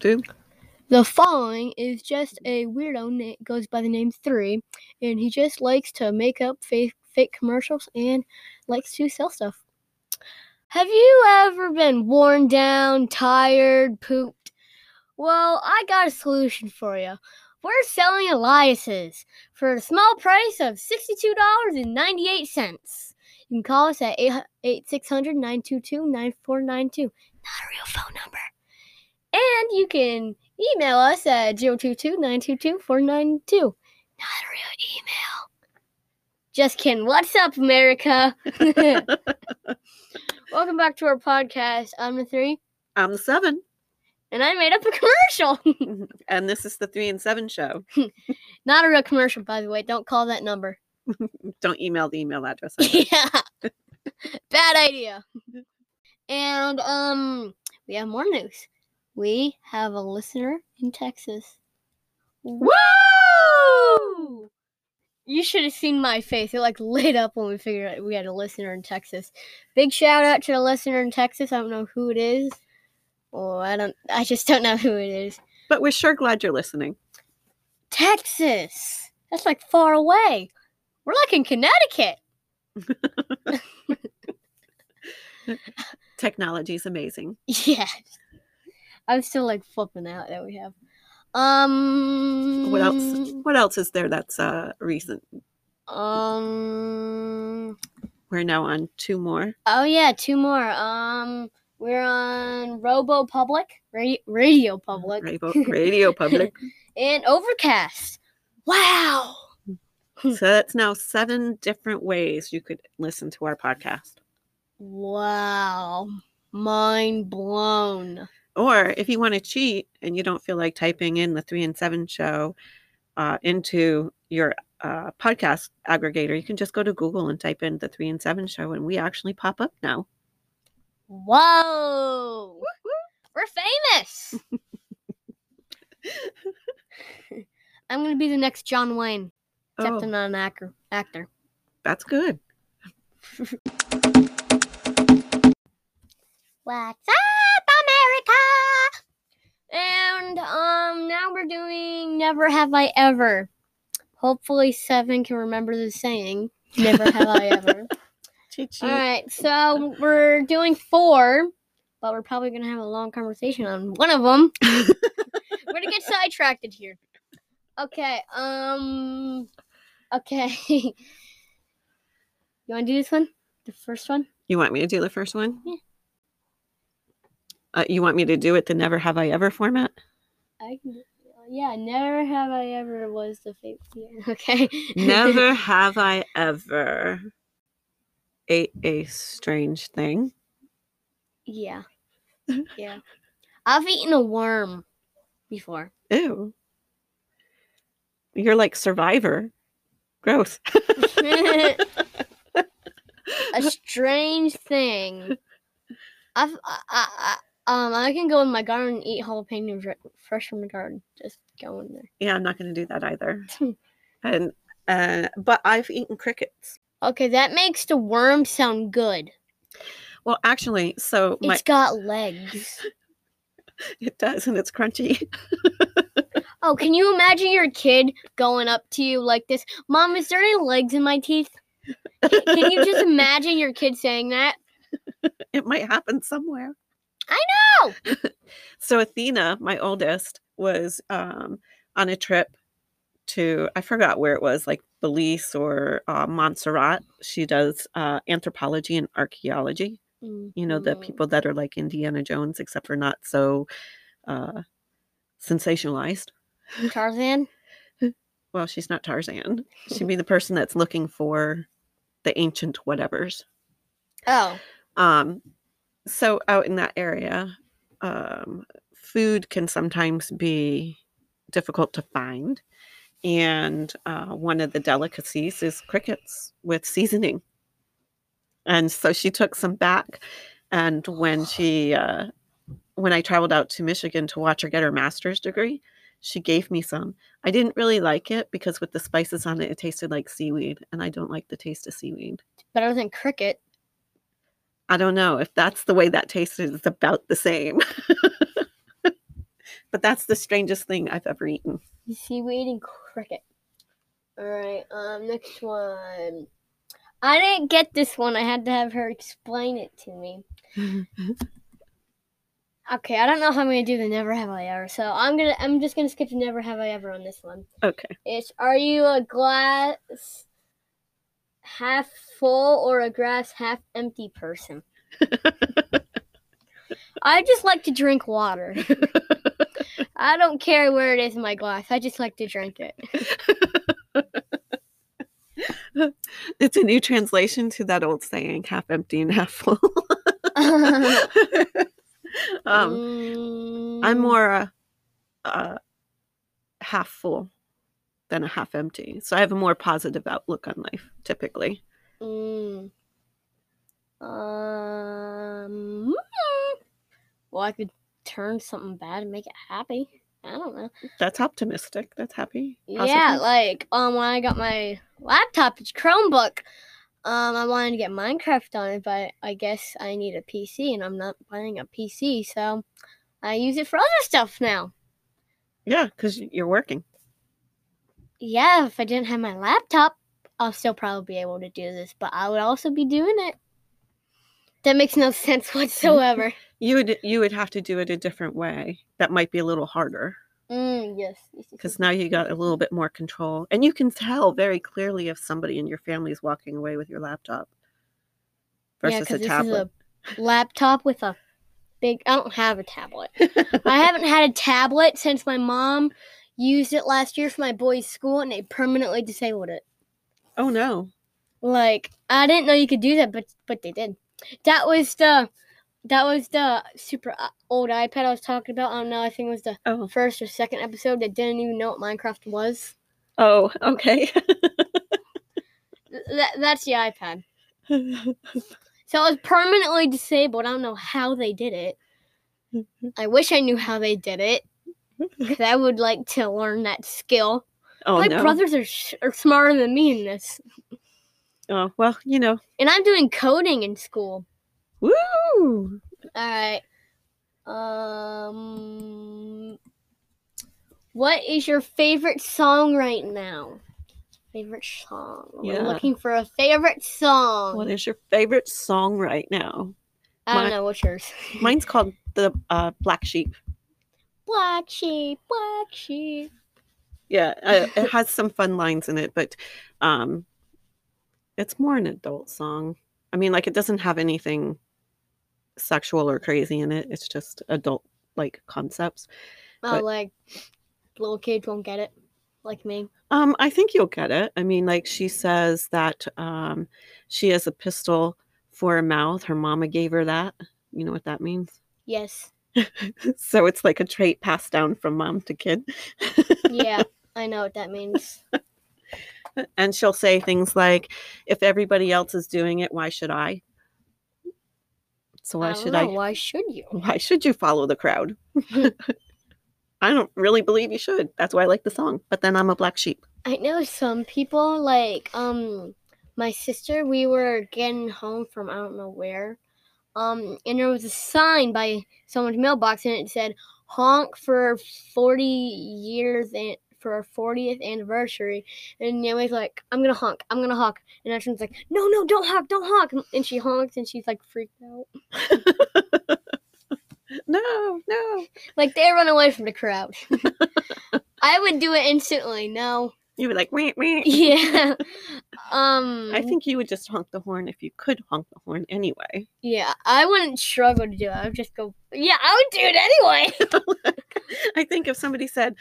Two. The following is just a weirdo that goes by the name Three, and he just likes to make up fake fake commercials and likes to sell stuff. Have you ever been worn down, tired, pooped? Well, I got a solution for you. We're selling Elias's for a small price of $62.98. You can call us at 8600 922 9492. Not a real phone number. And you can email us at 022 922 492. Not a real email. Just kidding. What's up, America? Welcome back to our podcast. I'm the three, I'm the seven. and I made up a commercial. and this is the three and seven show. Not a real commercial, by the way. Don't call that number. Don't email the email address. yeah. Bad idea. And um we have more news. We have a listener in Texas. Woo! You should have seen my face. It like lit up when we figured out we had a listener in Texas. Big shout out to the listener in Texas. I don't know who it is. Or I don't I just don't know who it is. But we're sure glad you're listening. Texas. That's like far away. We're like in Connecticut. Technology is amazing. Yes. I'm still like flipping out that we have. Um What else? What else is there that's uh recent? Um We're now on two more. Oh yeah, two more. Um we're on Robo Public, Radio, Radio Public, Radio, Radio Public. and Overcast. Wow. so that's now seven different ways you could listen to our podcast. Wow. Mind blown. Or if you want to cheat and you don't feel like typing in the three and seven show uh, into your uh, podcast aggregator, you can just go to Google and type in the three and seven show, and we actually pop up now. Whoa. We're famous. I'm gonna be the next John Wayne, except Oh, I'm not an actor. Actor. that's good. What's up? And um, now we're doing Never Have I Ever. Hopefully, Seven can remember the saying. Never have I ever. All right, so we're doing four, but we're probably gonna have a long conversation on one of them. we're gonna get sidetracked here. Okay. Um. Okay. you want to do this one? The first one? You want me to do the first one? Yeah. Uh, you want me to do it the never have I ever format? I can. Yeah, never have I ever was the favorite. Yeah, okay. Never have I ever ate a strange thing. yeah. Yeah. I've eaten a worm before. Ew. You're like Survivor. Gross. a strange thing. I've I, I, I um I can go in my garden and eat jalapenos right, fresh from the garden. Just go in there. yeah, I'm not going to do that either. and uh, but I've eaten crickets. Okay, that makes the worm sound good. Well, actually, so my It's got legs. it does, and it's crunchy. Oh, can you imagine your kid going up to you like this? Mom, is there any legs in my teeth? Can can you just imagine your kid saying that? it might happen somewhere. I know. So Athena, my oldest, was um, on a trip to I forgot where it was, like Belize or uh, Montserrat. She does uh, anthropology and archaeology. You know, the Mhm. people that are like Indiana Jones, except for not so uh, sensationalized. Tarzan. Well, she's not Tarzan. She'd be the person that's looking for the ancient whatevers. Oh, Um, so out in that area, um, food can sometimes be difficult to find. And uh, one of the delicacies is crickets with seasoning. And so she took some back. And when she, uh, when I traveled out to Michigan to watch her get her master's degree, she gave me some. I didn't really like it because with the spices on it, it tasted like seaweed. And I don't like the taste of seaweed. better than cricket. I don't know if that's the way that tasted. It's about the same. but that's the strangest thing I've ever eaten. Seaweed and cricket. All right. Um, next one. I didn't get this one. I had to have her explain it to me. Okay, I don't know how I'm gonna do the never have I ever, so I'm gonna I'm just gonna skip the never have I ever on this one. okay. It's are you a glass half full or a glass half empty person? I just like to drink water. I don't care where it is in my glass. I just like to drink it. It's a new translation to that old saying, half empty and half full. um, I'm Mm, more a, a half full than a half empty. So I have a more positive outlook on life, typically. mm. Um. hmm. Well, I could turn something bad and make it happy. I don't know. That's optimistic. That's happy. Yeah, like um when I got my laptop, it's Chromebook. Um, I wanted to get Minecraft on it, but I guess I need a PC, and I'm not buying a PC, so I use it for other stuff now. yeah, because you're working. Yeah, if I didn't have my laptop, I'll still probably be able to do this, but I would also be doing it. That makes no sense whatsoever. You would you would have to do it a different way. That might be a little harder mm, yes. because now you got a little bit more control, and you can tell very clearly if somebody in your family is walking away with your laptop Yeah, a tablet. a laptop with a big. I don't have a tablet. I haven't had a tablet since my mom used it last year for my boys' school, and they permanently disabled it. oh no! Like I didn't know you could do that, but but they did. That was the that was the super uh, old iPad I was talking about. I don't know. I think it was the Oh first or second episode that didn't even know what Minecraft was. oh okay. That, that's the iPad. So it was permanently disabled. I don't know how they did it. I wish I knew how they did it. Because I would like to learn that skill. oh My no! brothers are, sh- are smarter than me in this. Oh well, you know. And I'm doing coding in school. Woo! Alright. Um What is your favorite song right now? Favorite song. Yeah. We're looking for a favorite song. What is your favorite song right now? I don't know what's yours. Mine's called the uh, Black Sheep. Black sheep, black sheep. Yeah, uh, it has some fun lines in it, but um, it's more an adult song. I mean, like it doesn't have anything sexual or crazy in it. It's just adult like concepts. Oh, But- like little kids won't get it, like me. Um, I think you'll get it. I mean, like she says that um, she has a pistol for a mouth. Her mama gave her that. You know what that means? Yes. so it's like a trait passed down from mom to kid. Yeah, I know what that means. and she'll say things like, "If everybody else is doing it, why should I?" So why I should know, I? Why should you? Why should you follow the crowd? I don't really believe you should. That's why I like the song. But then I'm a black sheep. I know some people like um my sister. We were getting home from I don't know where, um, and there was a sign by someone's mailbox, and it said "honk for forty years and." For our 40th anniversary, and Naomi's like, I'm gonna honk, I'm gonna honk. And Ashlyn's like, No, no, don't honk, don't honk. And she honks and she's like freaked out. No, no. Like they run away from the crowd. I would do it instantly. No. You'd be like, wee, wee. Yeah. um. I think you would just honk the horn if you could honk the horn anyway. Yeah, I wouldn't struggle to do it. I would just go. Yeah, I would do it anyway. I think if somebody said,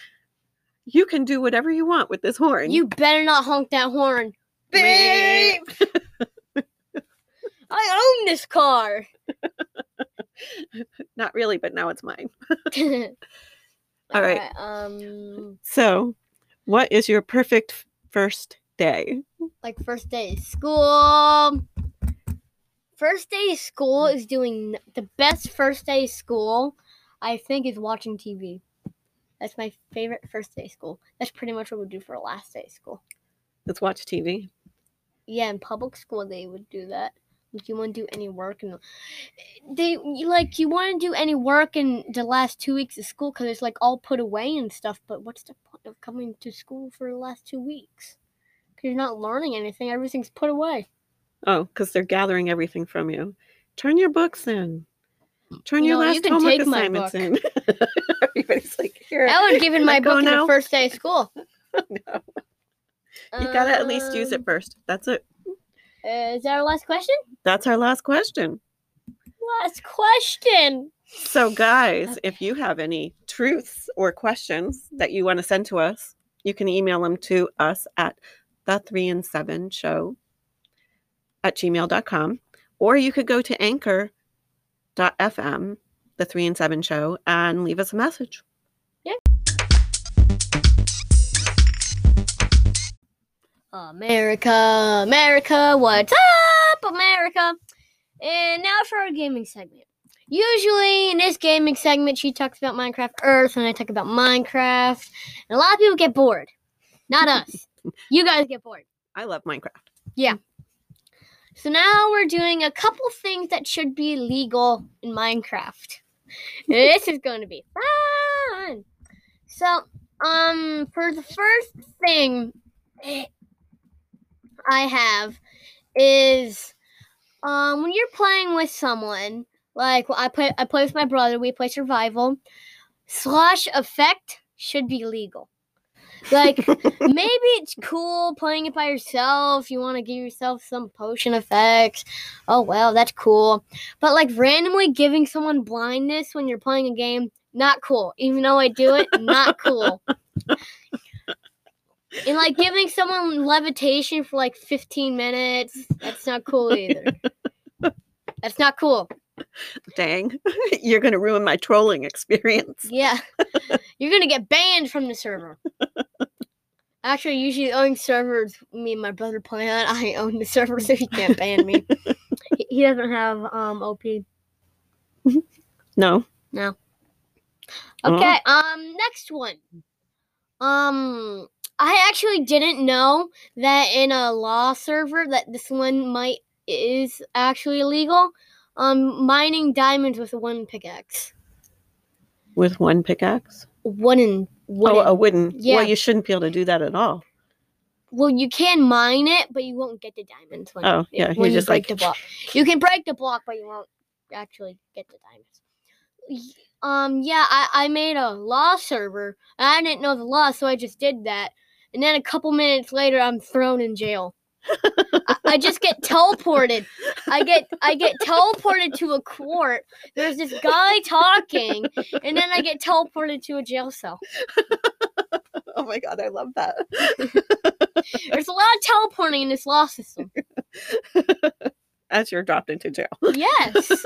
you can do whatever you want with this horn. you better not honk that horn. Beep. I own this car. Not really, but now it's mine. All right. Um, So, what is your perfect first day? like first day of school. First day of school is doing the best first day of school. I think is watching TV. That's my favorite first day of school. That's pretty much what we do for last day of school. Let's watch TV. Yeah, in public school they would do that. Like you want to do any work and they like you want to do any work in the last two weeks of school because it's like all put away and stuff. But what's the point of coming to school for the last two weeks? Because you're not learning anything. Everything's put away. Oh, because they're gathering everything from you. Turn your books in. Turn your No, you last can homework assignments in. Everybody's like, here. I would give in my book on now. the first day of school. No. You gotta at least use it Um, first. That's it. Uh, is that our last question? That's our last question. Last question. So, guys, if you have any truths or questions that you want to send to us, you can email them to us at the three and seven show at gmail.com, or you could go to anchor.fm, the three and seven show, and leave us a message. America, America, what's up, America? And now for our gaming segment. Usually in this gaming segment, she talks about Minecraft Earth, and I talk about Minecraft. And a lot of people get bored. Not us. you guys get bored. I love Minecraft. Yeah. So now we're doing a couple things that should be legal in Minecraft. this is going to be fun. So, um, for the first thing I have is, um, when you're playing with someone, like I play, I play with my brother. We play survival. Slash effect should be legal. Like maybe it's cool playing it by yourself. You want to give yourself some potion effects. Oh well, that's cool. But like randomly giving someone blindness when you're playing a game, not cool. Even though I do it, not cool. And like giving someone levitation for like 15 minutes, that's not cool either. That's not cool. Dang, you're going to ruin my trolling experience. Yeah. You're gonna get banned from the server. Actually, usually only servers me and my brother play on, I own the server, so he can't ban me. he, he doesn't have um OP. No. no Okay, um next one. Um I actually didn't know that in a law server that this one might is actually illegal. Um mining diamonds with one pickaxe. With one pickaxe? Wooden wooden Oh, a wooden. Yeah. Well, you shouldn't be able to do that at all. Well, you can mine it, but you won't get the diamonds when, Oh, yeah, when you you just, break like- the block. You can break the block, but you won't actually get the diamonds. Um, yeah, I, I made a law server. And I didn't know the law, so I just did that. And then a couple minutes later, I'm thrown in jail. I, I just get teleported. I get I get teleported to a court. There's this guy talking, and then I get teleported to a jail cell. Oh my god, I love that. There's a lot of teleporting in this law system. As you're dropped into jail. Yes.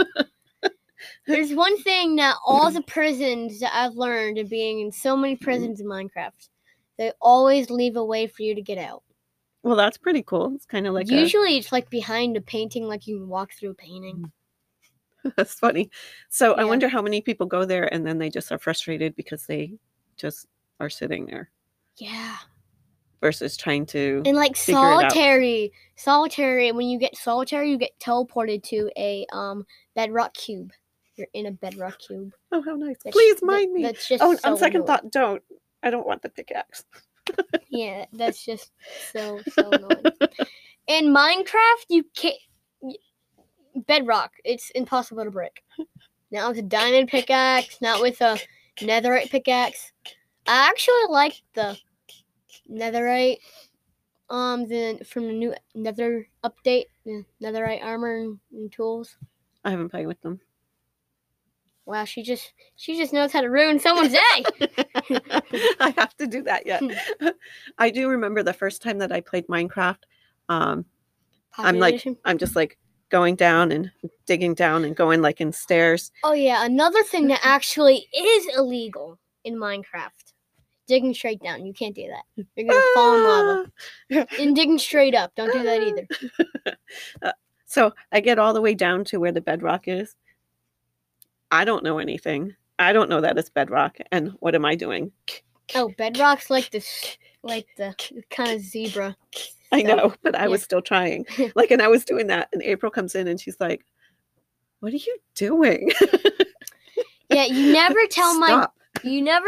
There's one thing that all the prisons that I've learned of being in so many prisons in Minecraft, they always leave a way for you to get out. Well, that's pretty cool. It's kind of like a, Usually it's like behind a painting, like you can walk through a painting. that's funny. So I wonder how many people go there and then they just are frustrated because they just are sitting there Yeah. versus trying to. And like Figure it out. solitary, solitary, when you get solitary, you get teleported to a um bedrock cube. You're in a bedrock cube. Oh, how nice! That's- Please that- mind me. That's just Oh, so on second annoying. thought, don't. I don't want the pickaxe. Yeah, that's just so so annoying. In Minecraft, you can't bedrock. It's impossible to break. Not with a diamond pickaxe, not with a netherite pickaxe. I actually like the netherite. Um, the from the new nether update, the netherite armor and, and tools. I haven't played with them. Wow, she just she just knows how to ruin someone's day. I have to do that yet. I do remember the first time that I played Minecraft. Um, I'm like. I'm just like going down and digging down and going like in stairs. Oh yeah, another thing that actually is illegal in Minecraft. Digging straight down. You can't do that. You're gonna fall in lava. Ah! And digging straight up. Don't do that either. So I get all the way down to where the bedrock is. I don't know anything. I don't know that it's bedrock. And what am I doing? Oh, bedrock's like the like the kind of zebra. I know, but I Yeah. was still trying. Like, and I was doing that, and April comes in and she's like, "What are you doing?" Yeah, you never tell my You never,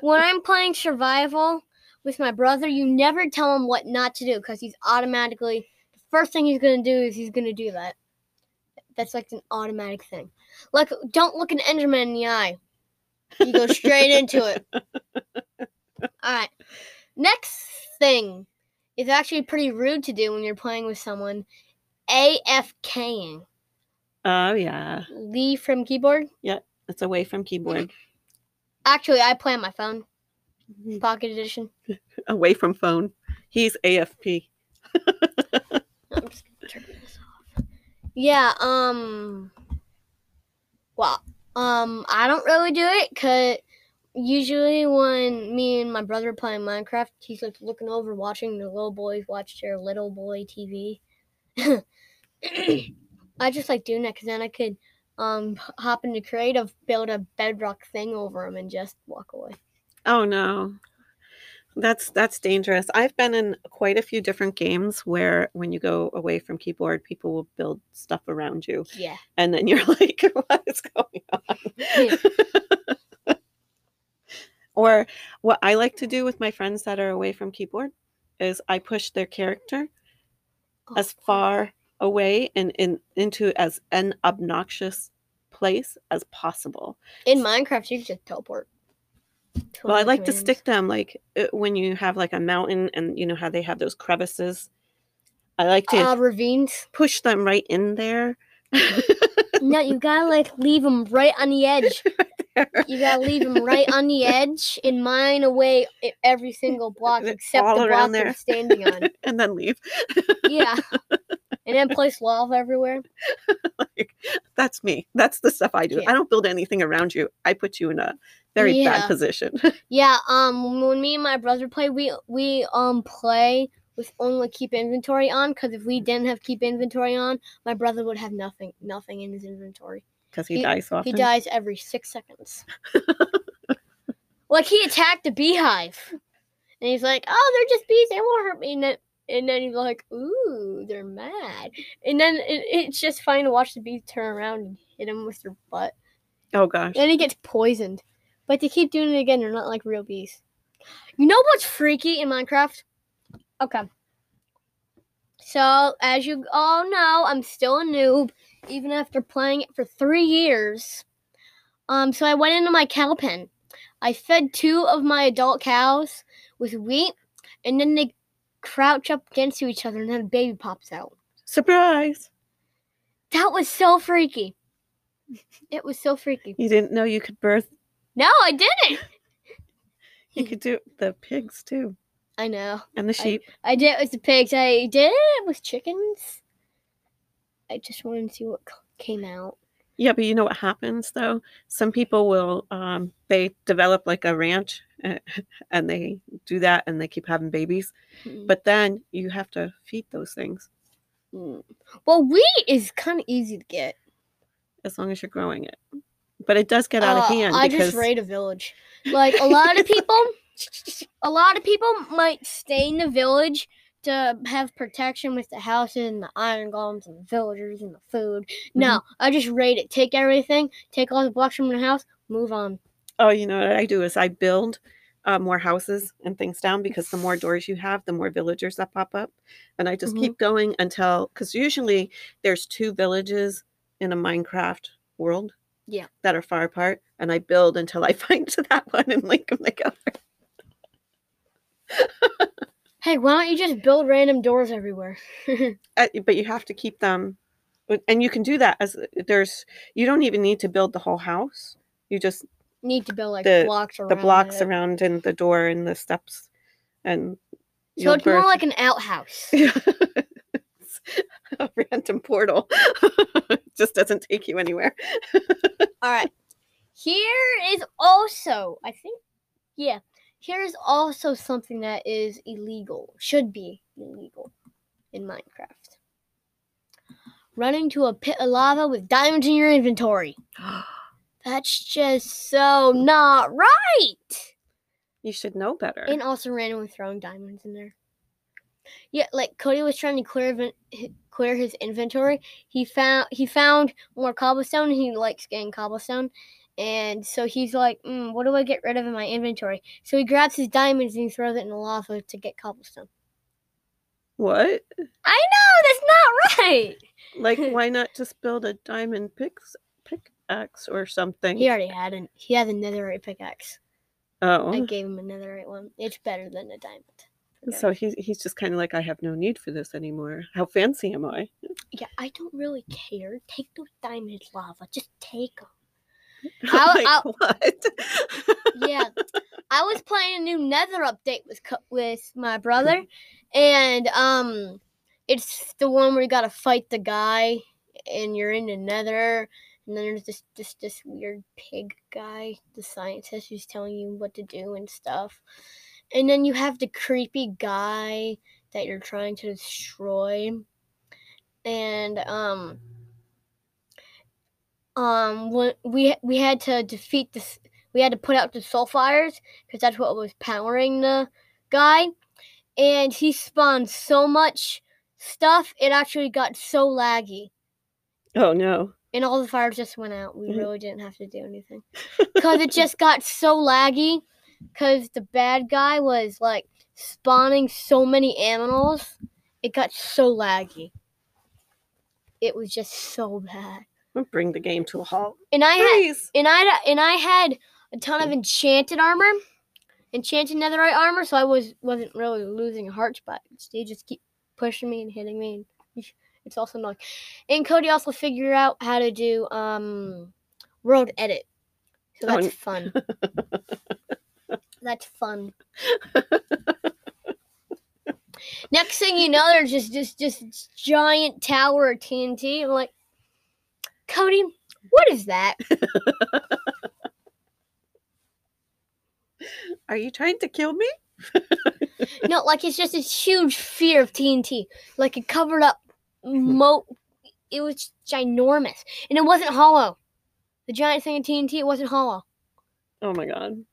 when I'm playing survival with my brother, you never tell him what not to do because he's automatically, the first thing he's going to do is he's going to do that. That's like an automatic thing. Like, don't look an Enderman in the eye. You go straight into it. All right. Next thing is actually pretty rude to do when you're playing with someone. AFKing. Oh yeah, Leave from keyboard. Yeah, it's away from keyboard, Actually, I play on my phone. Mm-hmm. Pocket edition. away from phone. He's AFP. I'm just gonna turn this off. Yeah, um well, um I don't really do it cuz usually when me and my brother playing Minecraft, he's like looking over watching the little boys watch their little boy TV. I just like doing that cuz then I could um hop into creative, build a bedrock thing over him and just walk away. Oh no. That's that's dangerous. I've been in quite a few different games where when you go away from keyboard, people will build stuff around you Yeah. and then you're like, what is going on? or what I like to do with my friends that are away from keyboard is I push their character as oh. far away and in, into as an obnoxious place as possible. in Minecraft you can just teleport. To Well, I like to stick them like uh, when you have like a mountain and you know how they have those crevices. I like to uh, ravines. push them right in there. No, you gotta like leave them right on the edge. You gotta leave them right on the edge and mine away every single block except all the block around they're standing on. and then leave. Yeah, and then place lava everywhere. like, that's me. That's the stuff I do. Yeah. I don't build anything around you. I put you in a very Yeah. bad position. Yeah, um, when me and my brother play, we we um play with only keep inventory on because if we didn't have keep inventory on, my brother would have nothing nothing in his inventory. Because he, He- dies so often. He dies every six seconds. like he attacked a beehive, and he's like, "Oh, they're just bees. They won't hurt me." And then, and then he's like, "Ooh, they're mad." And then it, it's just fine to watch the bees turn around and hit him with their butt. Oh gosh. And he gets poisoned. But they keep doing it again. They're not like real bees. You know what's freaky in Minecraft? Okay. So, as you all know, I'm still a noob, even after playing it for three years. Um, so I went into my cow pen. I fed two of my adult cows with wheat, and then they crouch up against each other, and then a baby pops out. Surprise. That was so freaky. It was so freaky. You didn't know you could birth. No, I didn't. You could do the pigs too. I know. And the sheep. I did it with the pigs. I did it with chickens. I just wanted to see what came out. Yeah, but you know what happens though? Some people will um they develop like a ranch and they do that and they keep having babies. Mm. But then you have to feed those things Mm. Well, wheat is kind of easy to get. as long as you're growing it. But it does get out of Uh, hand I because just raid a village. Like a lot of people, a lot of people might stay in the village to have protection with the houses and the iron golems and the villagers and the food. Mm-hmm. No, I just raid it. Take everything. Take all the blocks from the house. Move on. oh, you know what I do is I build uh, more houses and things down because the more doors you have, the more villagers that pop up. And I just Mhm. keep going until because usually there's two villages in a Minecraft world. Yeah. That are far apart, and I build until I find to that one and link them together. Hey, why don't you just build random doors everywhere? Uh, but you have to keep them, and you can do that as there's. You don't even need to build the whole house. You just Need to build like The- blocks around the blocks it. around and the door and the steps, and So it's more like an outhouse. A random portal. just doesn't take you anywhere. All right. Here is also, I think, yeah, here is also something that is illegal, should be illegal in Minecraft. Running to a pit of lava with diamonds in your inventory. That's just so not right. You should know better. and also randomly throwing diamonds in there. Yeah, like Cody was trying to clear clear his inventory. He found he found more cobblestone. He likes getting cobblestone, and so he's like, mm, "What do I get rid of in my inventory?" So he grabs his diamonds and he throws it in the lava to get cobblestone. what? I know that's not right. Like, why not just build a diamond picks, pickaxe or something? He already had an he had a netherite pickaxe. Oh, I gave him a netherite one. It's better than a diamond. So he's he's just kind of like, I have no need for this anymore. How fancy am I? Yeah, I don't really care. Take those diamonds, lava. Just take them. Like, I'll- what? yeah, I was playing a new Nether update with with my brother, and um, it's the one where you gotta fight the guy, and you're in the Nether, and then there's this this this weird pig guy, the scientist, who's telling you what to do and stuff, and then you have the creepy guy that you're trying to destroy, and um. Um, we we had to defeat this we had to put out the soul fires because that's what was powering the guy and he spawned so much stuff it actually got so laggy oh no. and all the fires just went out we Mhm. really didn't have to do anything because it just got so laggy because the bad guy was like spawning so many animals it got so laggy it was just so bad bring the game to a halt. and i had and I and I had a ton of enchanted armor, enchanted netherite armor, so I was wasn't really losing hearts, but they just keep pushing me and hitting me. And it's also annoying. And Cody also figured out how to do um world edit, so Oh, that's n- fun. that's fun. Next thing you know, there's just just just giant tower of TNT. I'm like, Cody, what is that? Are you trying to kill me? no, like it's just this huge fear of TNT. Like it covered up mo it was ginormous. And it wasn't hollow. The giant thing of TNT, it wasn't hollow. Oh my god.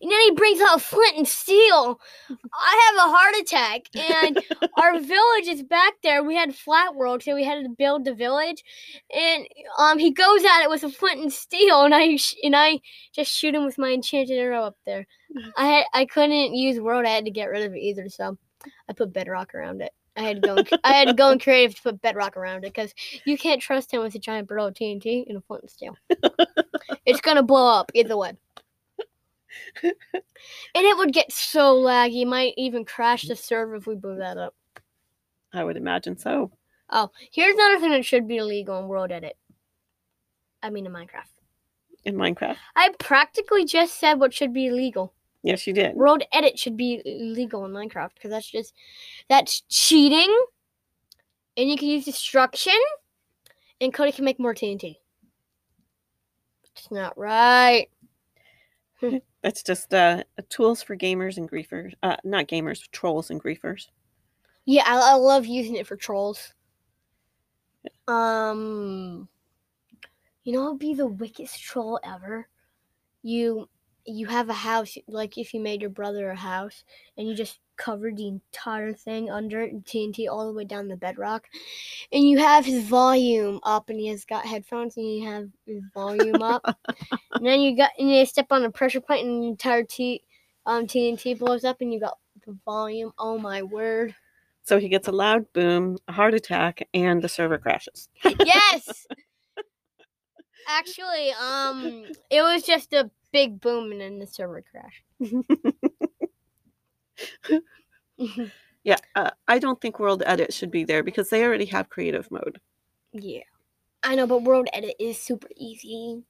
And then he brings out flint and steel. I have a heart attack. And our village is back there. We had flat world, so we had to build the village. And um he goes at it with a flint and steel and I sh- and I just shoot him with my enchanted arrow up there. I had I couldn't use world edit to get rid of it either, so I put bedrock around it. I had to go. In, I had to go in creative to put bedrock around it because you can't trust him with a giant barrel of TNT and a flint and steel. it's gonna blow up either way. And it would get so laggy, it might even crash the server if we blew that up. I would imagine so. Oh, here's another thing that should be illegal in World Edit. I mean in Minecraft. In Minecraft. I practically just said what should be illegal. Yes, you did. World Edit should be illegal in Minecraft because that's just that's cheating, and you can use destruction, and Cody can make more TNT. It's not right. It's just uh, tools for gamers and griefers. Uh, not gamers, trolls and griefers. Yeah, I, I love using it for trolls. Um, you know, be the wickedest troll ever. You you have a house, like if you made your brother a house, and you just covered the entire thing under TNT all the way down the bedrock, and you have his volume up, and he has got headphones, and you have his volume up, and then you got and you step on a pressure point, and the entire T um TNT blows up, and you got the volume. Oh my word! So he gets a loud boom, a heart attack, and the server crashes. yes. Actually, um, it was just a big boom and then the server crashed. Yeah, uh, I don't think World Edit should be there because they already have creative mode. yeah, I know, but World Edit is super easy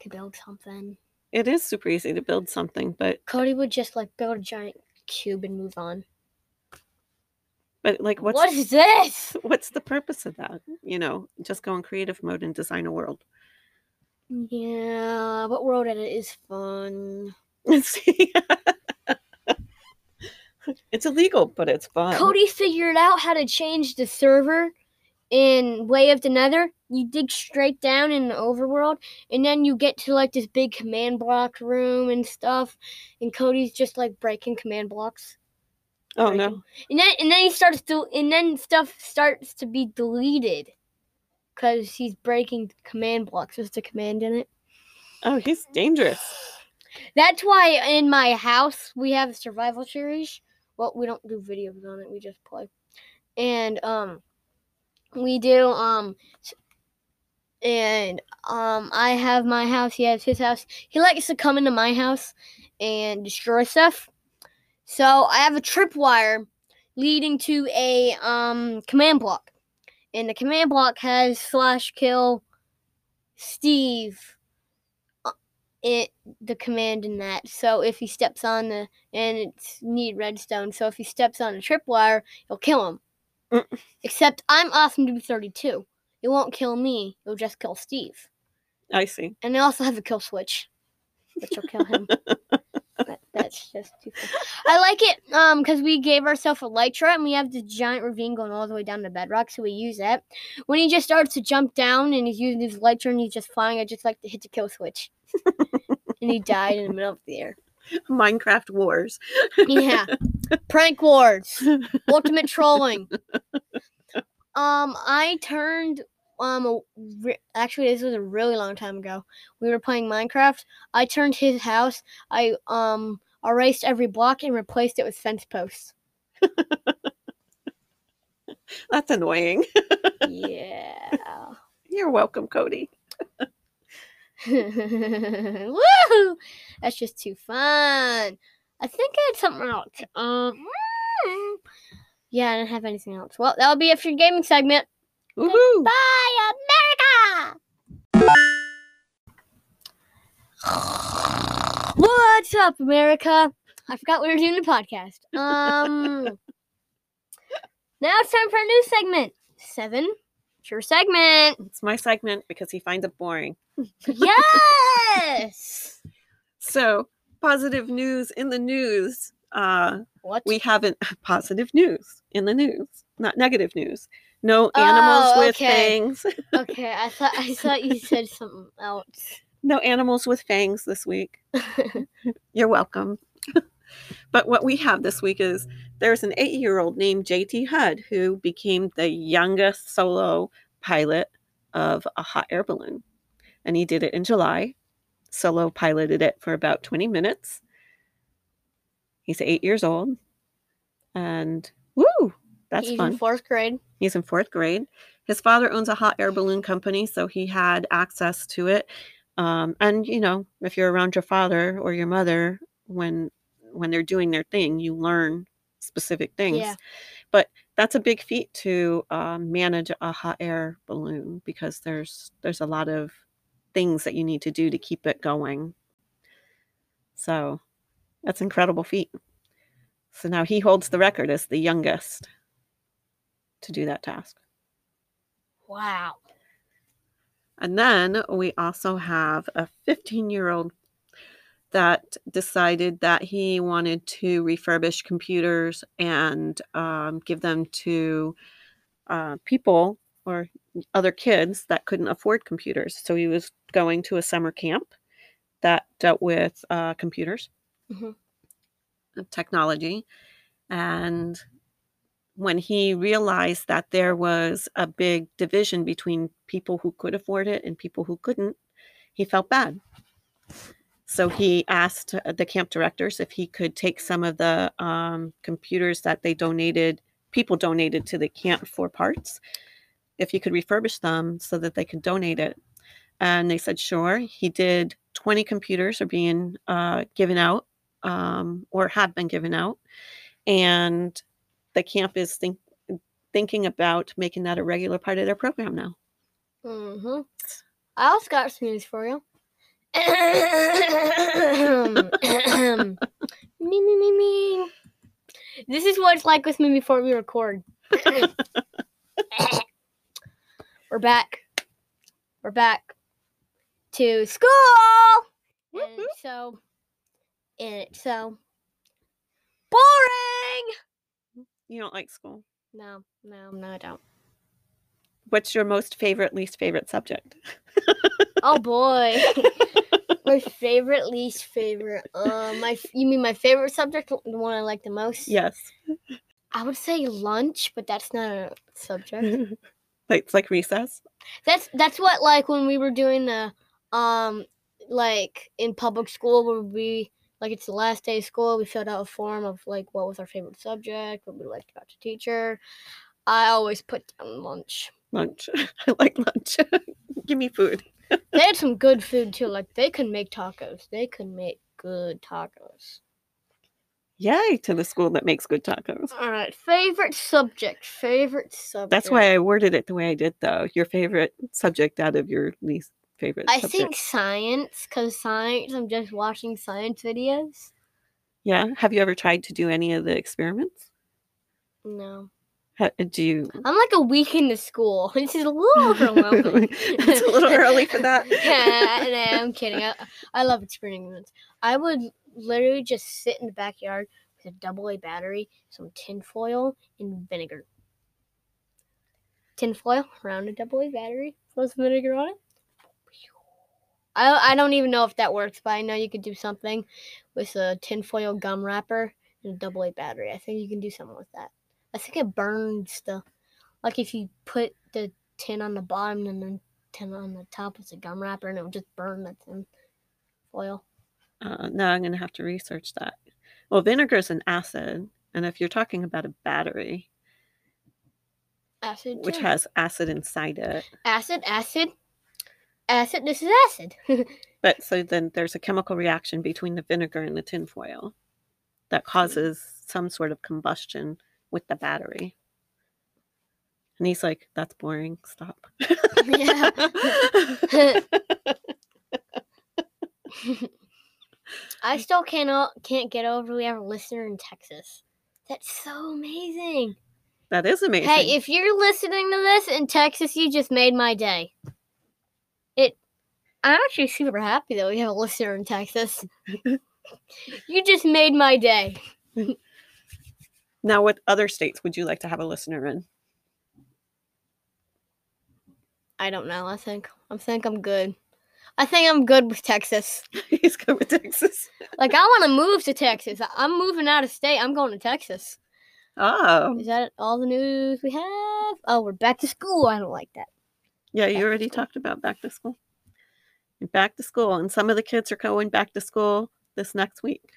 to build something. It is super easy to build something, but Cody would just like build a giant cube and move on. but like what's what is this? what's the purpose of that? You know, just go in creative mode and design a world. Yeah, but World Edit is fun. See? it's illegal, but it's fun. Cody figured out how to change the server in Way of the Nether you dig straight down in the overworld, and then you get to like this big command block room and stuff, and Cody's just like breaking command blocks. Oh breaking- no. And then and then he starts to and then stuff starts to be deleted because he's breaking command blocks. There's the command in it. Oh, he's dangerous. That's why in my house we have a survival series. Well, we don't do videos on it. We just play, and um, we do um, and um, I have my house. He has his house. He likes to come into my house and destroy stuff. So I have a tripwire leading to a um command block, and the command block has slash kill Steve. It the command in that. So if he steps on the and it's need redstone. So if he steps on a tripwire, it'll kill him. Mm. Except I'm awesome to be 32. It won't kill me. It'll just kill Steve. I see. And I also have a kill switch, which will kill him. That- that's just too fun. I like it um because we gave ourselves a elytra and we have this giant ravine going all the way down to bedrock, so we use that. When he just starts to jump down and he's using his elytra and he's just flying, I just like to hit the kill switch. and he died in the middle of the air. Minecraft wars. Yeah. Prank wars. Ultimate trolling. Um, I turned um a re- actually this was a really long time ago. We were playing Minecraft. I turned his house. I um erased every block and replaced it with fence posts. That's annoying. Yeah. You're welcome, Cody. Woo! That's just too fun. I think I had something else. Um, mm, yeah, I didn't have anything else. Well, that'll be it for your gaming segment. Woohoo! Bye, America! What's up, America? I forgot we were doing the podcast. Um, now it's time for a new segment. Seven. It's your segment. It's my segment because he finds it boring. Yes. So, positive news in the news. Uh, what? we haven't positive news in the news, not negative news. No animals Oh, with okay. okay, I thought I thought you said something else. No animals with fangs this week. You're welcome. but what we have this week is there's an eight year old named JT Hud who became the youngest solo pilot of a hot air balloon. And he did it in July. Solo piloted it for about 20 minutes. He's eight years old. And woo, that's He's fun. in fourth grade. He's in fourth grade. His father owns a hot air balloon company, so he had access to it. Um, and you know, if you're around your father or your mother when when they're doing their thing, you learn specific things. Yeah. But that's a big feat to um, manage a hot air balloon because there's there's a lot of things that you need to do to keep it going. So that's incredible feat. So now he holds the record as the youngest to do that task. Wow. And then we also have a 15 year old that decided that he wanted to refurbish computers and um, give them to uh, people or other kids that couldn't afford computers. So he was going to a summer camp that dealt with uh, computers, Mhm. technology. And when he realized that there was a big division between people who could afford it and people who couldn't, he felt bad. So he asked uh, the camp directors if he could take some of the um, computers that they donated, people donated to the camp for parts, if he could refurbish them so that they could donate it. And they said, sure. He did 20 computers are being uh, given out um, or have been given out. And the camp is think, thinking about making that a regular part of their program now. Mm-hmm. I also got some news for you. me, me, me, me. This is what it's like with me before we record. We're back. We're back to school. And so, and it's so boring. You don't like school. No, no, no, I don't. What's your most favorite, least favorite subject? Oh boy. my favorite, least favorite. Uh, my you mean my favorite subject, the one I like the most? Yes. I would say lunch, but that's not a subject. like it's like recess. That's that's what like when we were doing the um like in public school where we like it's the last day of school we filled out a form of like what was our favorite subject what we liked about the teacher i always put down lunch Lunch. I like lunch. Give me food. they had some good food too like they could make tacos they could make good tacos Yay to the school that makes good tacos. all right favorite subject favorite subject That's why I worded it the way I did, though. Your favorite subject out of your least favorite i subject. think science because science i'm just watching science videos Yeah. Have you ever tried to do any of the experiments? no Ha- uh, Do you? i'm like a week into school this is a little overwhelming it's a little early for that. yeah, no, I'm kidding. I, I love experiments. I would literally just sit in the backyard with a double A battery, some tin foil, and vinegar. Tin foil around a double A battery, throw some vinegar on it. I, I don't even know if that works, but I know you could do something with a tinfoil gum wrapper and a double A battery. I think you can do something with that. I think it burns the, like if you put the tin on the bottom and then tin on the top with a gum wrapper, and it would just burn the tin foil. Uh, no, I'm going to have to research that. Well, vinegar is an acid. And if you're talking about a battery, Acid, which too. has acid inside it, acid, acid, acid. This is acid. but so then there's a chemical reaction between the vinegar and the tinfoil that causes some sort of combustion with the battery. And he's like, that's boring. Stop. Yeah. I still cannot can't get over we have a listener in Texas. That's so amazing. that is amazing. Hey, if you're listening to this in Texas, you just made my day. It I'm actually super happy that we have a listener in Texas. you just made my day. now, what other states would you like to have a listener in? I don't know. I think I think I'm good. I think I'm good with Texas. he's good with Texas. Like I want to move to Texas. I'm moving out of state. I'm going to Texas. Oh, Is that all the news we have? Oh, we're back to school. I don't like that. Yeah, you already talked about back to school. Back to school, and some of the kids are going back to school this next week.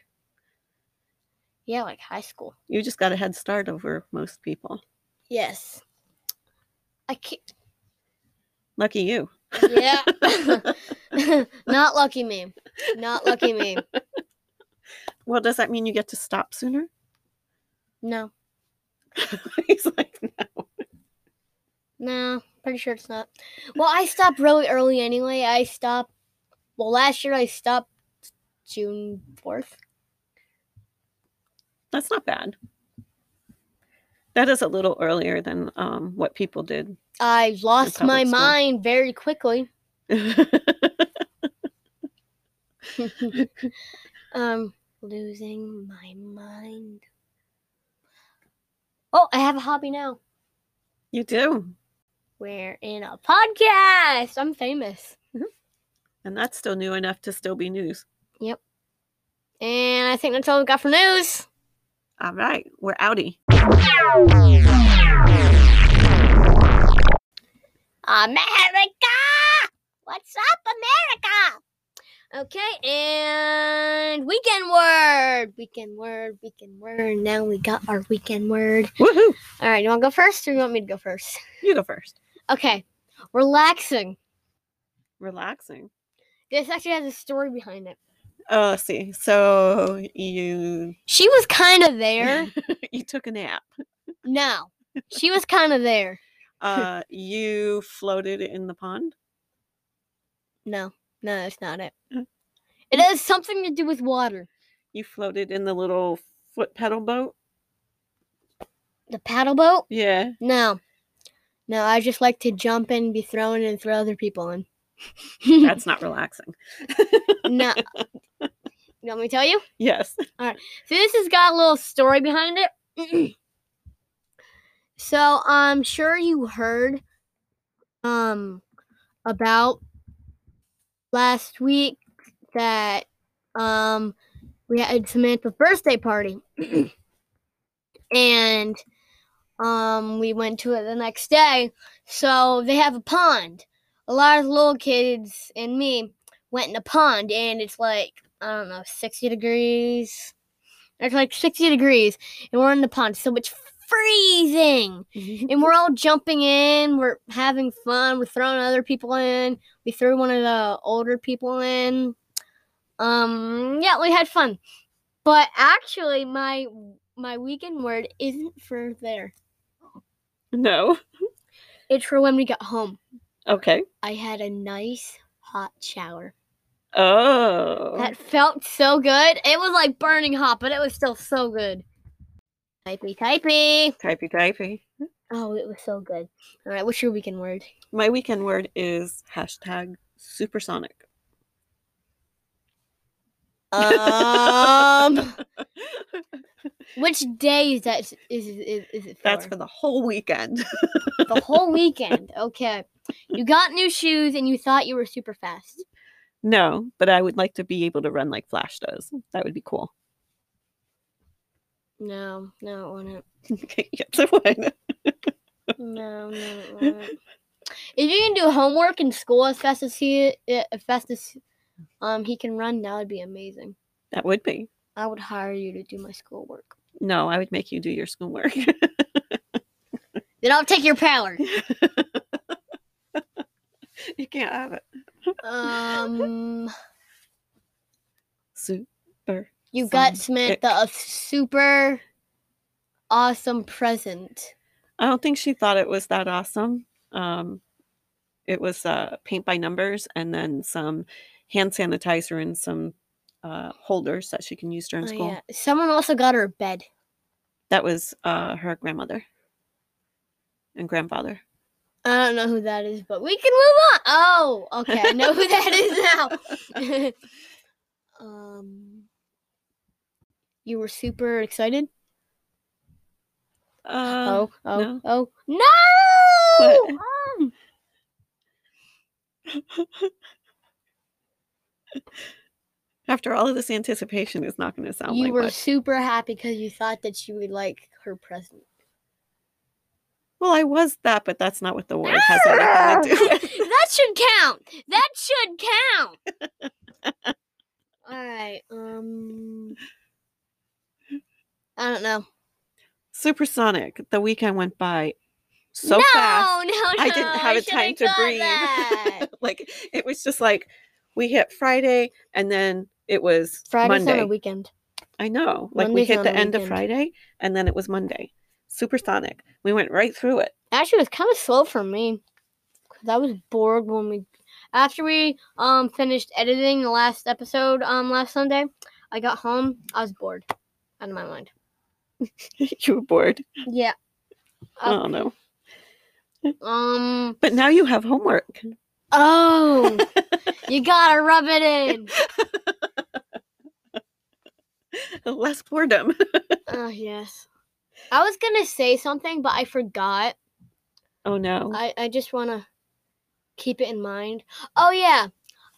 Yeah, like high school. You just got a head start over most people. Yes. I can't. Lucky you. Yeah. Not lucky me. Not lucky me. well, does that mean you get to stop sooner? No. He's like, no. No, pretty sure it's not. Well, I stopped really early anyway. I stopped. Well, last year I stopped June 4th. That's not bad. That is a little earlier than um, what people did. I lost my school. mind very quickly. um, losing my mind. Oh, I have a hobby now. you do. We're in a podcast. I'm famous. And that's still new enough to still be news. Yep. And I think that's all we've got for news. All right, we're outie. America! What's up, America? Okay, and weekend word. Weekend word, weekend word. Now we got our weekend word. Woohoo! All right, you want to go first or you want me to go first? You go first. Okay, relaxing. Relaxing. This actually has a story behind it. Oh, let's see. So you She was kind of there. you took a nap. no, she was kind of there. Uh, you floated in the pond. No, no, that's not it. Uh, It has something to do with water. You floated in the little foot pedal boat. The paddle boat? Yeah. No. No, I just like to jump in, be thrown in, and throw other people in. That's not relaxing. no. You want me to tell you? Yes. All right. So this has got a little story behind it. so I'm sure you heard um about last week that um we had Samantha's birthday party. and um we went to it the next day. So they have a pond. A lot of little kids and me went in the pond and it's like I don't know, 60 degrees. It's like 60 degrees and we're in the pond. So it's freezing and we're all jumping in. We're having fun. We're throwing other people in. We threw one of the older people in. Um, yeah, we had fun. But actually, my my weekend word isn't for there. No. It's for when we got home. Okay. I had a nice hot shower. Oh. That felt so good. It was like burning hot, but it was still so good. Typey, typey. Typey typey. Oh, it was so good. All right, what's your weekend word? My weekend word is hashtag supersonic. Um, which day is that? Is is, is, it for? That's for the whole weekend. the whole weekend. Okay, you got new shoes and you thought you were super fast. no, but I would like to be able to run like Flash does. That would be cool. No, no, it wouldn't. Okay, yes, it would. No, no, it wouldn't. If you can do homework in school as fast as he, uh, as fast as um he can run, that would be amazing. That would be. I would hire you to do my schoolwork. No, I would make you do your schoolwork. Then I'll take your power. you can't have it. Um, Super. you got. Samantha a super awesome present. I don't think she thought it was that awesome. Um, it was uh, paint by numbers and then some hand sanitizer and some uh, holders that she can use during Oh, school. yeah. Someone also got her a bed. That was uh, her grandmother and grandfather. I don't know who that is, but we can move on. Oh, okay. I know who that is now. um, you were super excited. Uh, oh, oh, no. oh, no! What? Um, After all of this anticipation, is not going to sound you like were much. super happy because you thought that she would like her present. Well, I was that, but that's not what the word has anything to do with. that should count. That should count. All right. Um, I don't know. Supersonic. The weekend went by so no, fast. no, no. I didn't have a time to breathe. like it was just like we hit Friday and then it was Friday's Monday. on a weekend. I know. Like we hit the end of. Friday and then it was Monday. Supersonic. We went right through it. Actually, it was kind of slow for me because I was bored when we after we um finished editing the last episode um last Sunday. I got home. I was bored out of my mind. you were bored. Yeah. I don't know. Um. But now you have homework. Oh, you gotta rub it in. Less boredom. Oh yes. I was gonna say something, but I forgot. oh no. I, I just wanna keep it in mind. Oh yeah.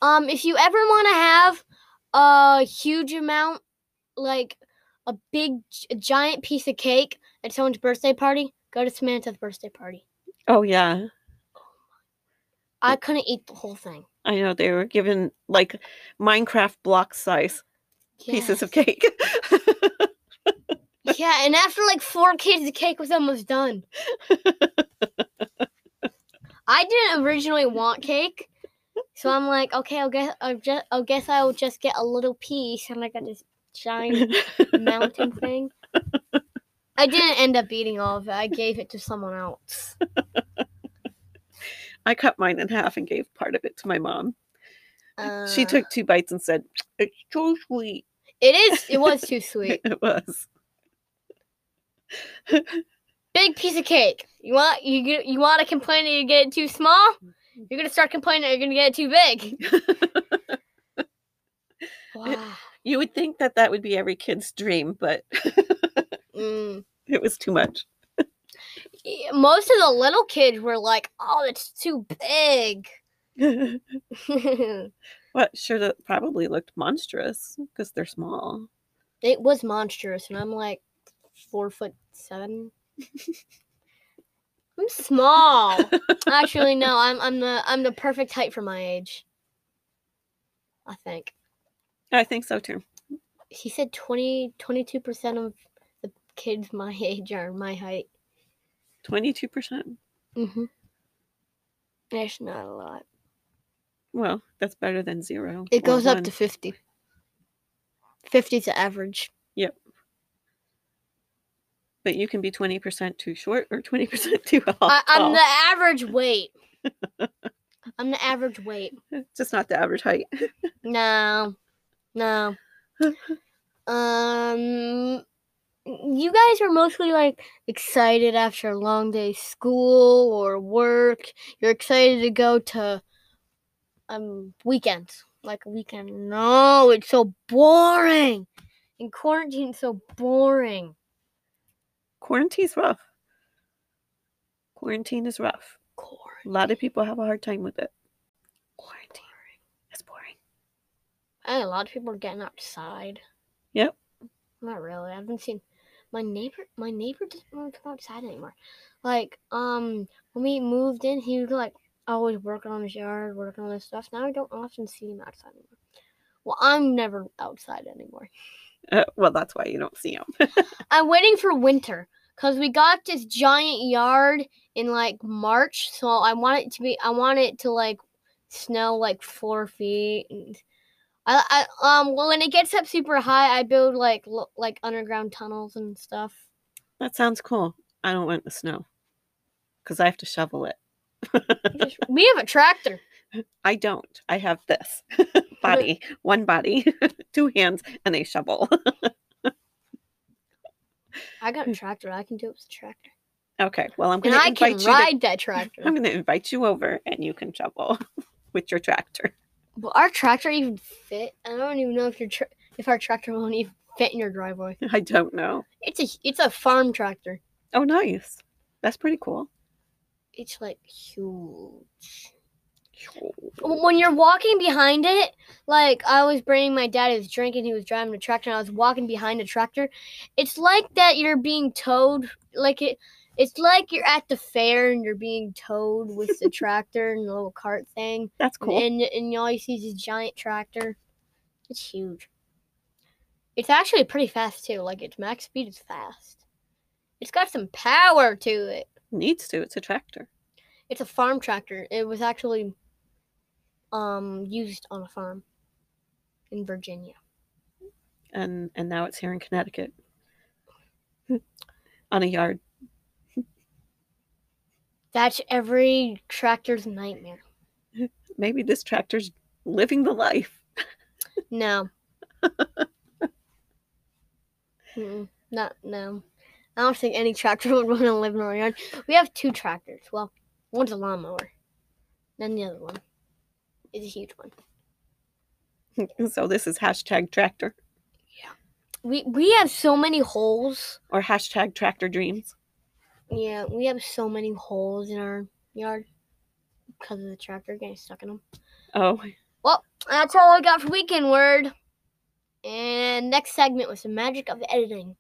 Um if you ever wanna have a huge amount, like a big a giant piece of cake at someone's birthday party, go to Samantha's birthday party. Oh yeah. I couldn't eat the whole thing. I know they were given like Minecraft block size pieces of cake. Yeah, and after like four kids, the cake was almost done. I didn't originally want cake, so I'm like, okay, I'll guess, I'll just, I'll guess I'll just get a little piece, and I got this giant mountain thing. I didn't end up eating all of it. I gave it to someone else. I cut mine in half and gave part of it to my mom. she Uh, took two bites and said, "It's too sweet." It is. It was too sweet. It was. Big piece of cake. You want you you want to complain that you get it too small? You're gonna start complaining that you're gonna get it too big. Wow. you would think that that would be every kid's dream, but Mm. it was too much. Most of the little kids were like, "Oh, it's too big." what should have probably looked monstrous because they're small. It was monstrous, and I'm like four foot seven. I'm small. Actually, no, I'm I'm the I'm the perfect height for my age. I think. I think so too. He said 20 22 percent of the kids my age are my height. Twenty-two percent. Mm-hmm. That's not a lot. Well, that's better than zero. It goes up to 50. 50 is the average. But you can be twenty percent too short or twenty percent too tall. I, I'm the average weight. I'm the average weight. Just not the average height. No. No. um you guys are mostly like excited after a long day school or work. You're excited to go to um weekends. Like a weekend. No, it's so boring. And quarantine's so boring. Quarantine's rough. Quarantine is rough. Quarantine. A lot of people have a hard time with it. Quarantine. It's boring. Hey, a lot of people are getting outside. Yep. Not really. I haven't seen my neighbor. My neighbor doesn't really come outside anymore. Like, um, when we moved in, he was like always working on his yard, working on his stuff. Now I don't often see him outside anymore. Well, I'm never outside anymore. Uh, well, that's why you don't see him. I'm waiting for winter because we got this giant yard in like March, so I want it to be. I want it to like snow like four feet. And I, I um when it gets up super high, I build like lo- like underground tunnels and stuff. that sounds cool. I don't want the snow because I have to shovel it. Just- we have a tractor. I don't. I have this body, one body, two hands, and a shovel. I got a tractor. I can do it with a tractor, okay. Well, I'm going to invite you. I can ride that tractor. I'm going to invite you over, and you can shovel with your tractor. Will our tractor even fit? I don't even know if your tra- if our tractor won't even fit in your driveway. I don't know. It's a it's a farm tractor. Oh, nice. That's pretty cool. It's like huge. when you're walking behind it, like I was bringing my dad his drink and he was driving the tractor and I was walking behind the tractor, it's like that you're being towed like it it's like you're at the fair and you're being towed with the tractor and the little cart thing. That's cool. And and all you see is this giant tractor. It's huge. It's actually pretty fast too. Like its max speed is fast. It's got some power to it. Needs to. It's a tractor. It's a farm tractor. It was actually um used on a farm in Virginia. And and now it's here in Connecticut. On a yard. That's every tractor's nightmare. Maybe this tractor's living the life. No. Not no. I don't think any tractor would want to live in our yard. We have two tractors. Well, one's a lawnmower. Then the other one is a huge one. so this is hashtag tractor Yeah, We we have so many holes. or hashtag tractor dreams. Yeah, we have so many holes in our yard because of the tractor getting stuck in them. Oh, Well, That's all I got for weekend word. And next segment was the magic of editing.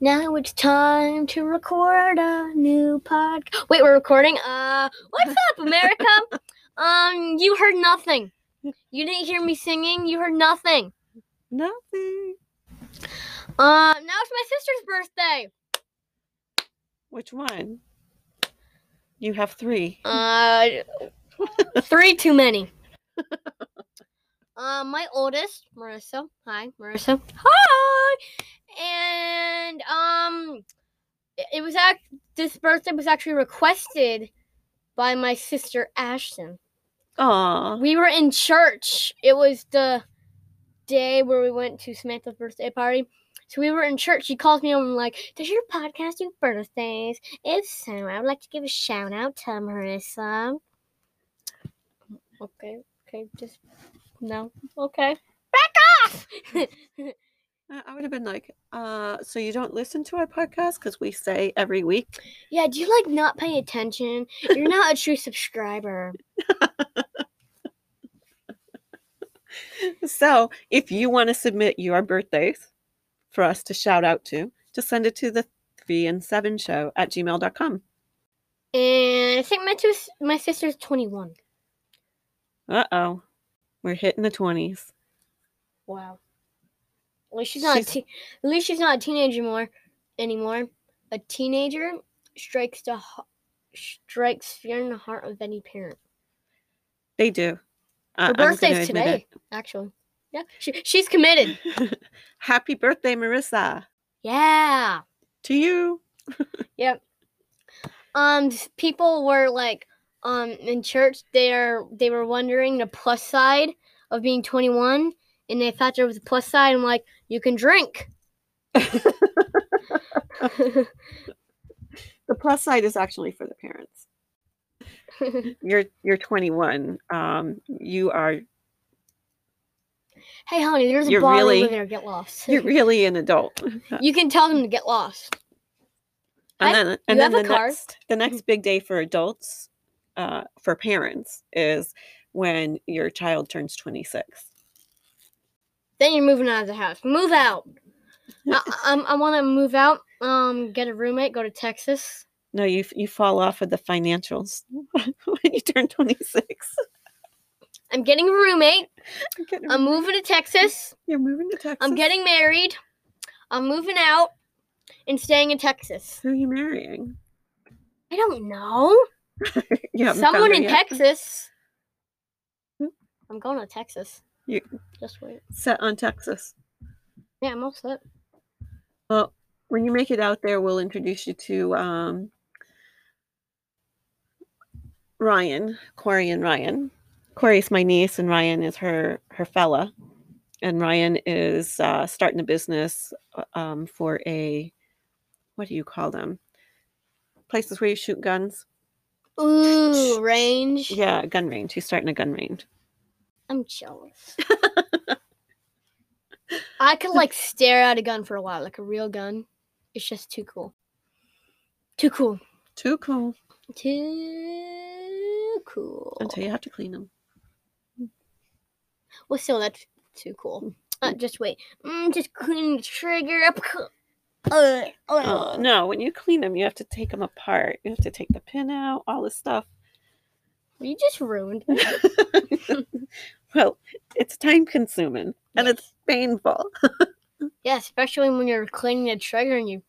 Now it's time to record a new pod. Wait, we're recording. Uh, what's up, America? um, you heard nothing. You didn't hear me singing. You heard nothing. Nothing. Um, now it's my sister's birthday. Which one? You have three. Uh, three too many. Uh, my oldest, Marissa. Hi, Marissa. Hi. And um, it- it was act. This birthday was actually requested by my sister Ashton. Aw. We were in church. It was the day where we went to Samantha's birthday party. So we were in church. She calls me over and like, "Does your podcast do birthdays? If so, I would like to give a shout out to Marissa." Okay, okay, just no. Okay. Back off. I I would have been like, uh, so you don't listen to our podcast because we say every week. yeah, do you like not pay attention? You're not a true subscriber. So if you want to submit your birthdays for us to shout out to, just send it to the three and seven show at gmail.com. And I think my two, my sister's 21. Uh oh. We're hitting the 20s. Wow. At least she's not. She's- a te- at least she's not a teenager more anymore. A teenager strikes the strikes fear in the heart of any parent. They do. I- Her birthday's today, actually. Yeah, she, she's committed. Happy birthday, Marissa. Yeah. To you. Yep. Um, people were like, um, in church, they're they were wondering the plus side of being 21, and they thought there was a plus side. I'm like, you can drink. The plus side is actually for the parents. You're you're 21. Um, you are hey, honey, there's a bar really- over there. Get lost. you're really an adult. you can tell them to get lost. And Hi, then and then the next the next big day for adults, uh, for parents is when your child turns 26. Then you're moving out of the house. Move out. I, I, I want to move out. Um, get a roommate. Go to Texas. No, you you fall off of the financials when you turn 26. I'm getting a roommate. Getting- I'm moving to Texas. You're moving to Texas. I'm getting married. I'm moving out and staying in Texas. Who are you marrying? I don't know. You Someone in yet? Texas. Hmm? I'm going to Texas. You- Just wait. Set on Texas. Yeah, I'm all set. Well, when you make it out there, we'll introduce you to um, Ryan, Corey, and Ryan. Corey's my niece, and Ryan is her her fella. And Ryan is uh, starting a business uh, um, for a what do you call them? Places where you shoot guns. Ooh, range. Yeah, a gun range. He's starting a gun range. I'm jealous. I could like stare at a gun for a while, like a real gun. It's just too cool. Too cool. Too cool. Too cool. Until you have to clean them. Well, still, that's too cool. Uh, just wait. Mm, just clean the trigger up. Uh, Oh, uh. no, when you clean them, you have to take them apart. You have to take the pin out, all this stuff. You just ruined. it. well, it's time consuming and it's painful. Yeah, especially when you're cleaning the trigger and you've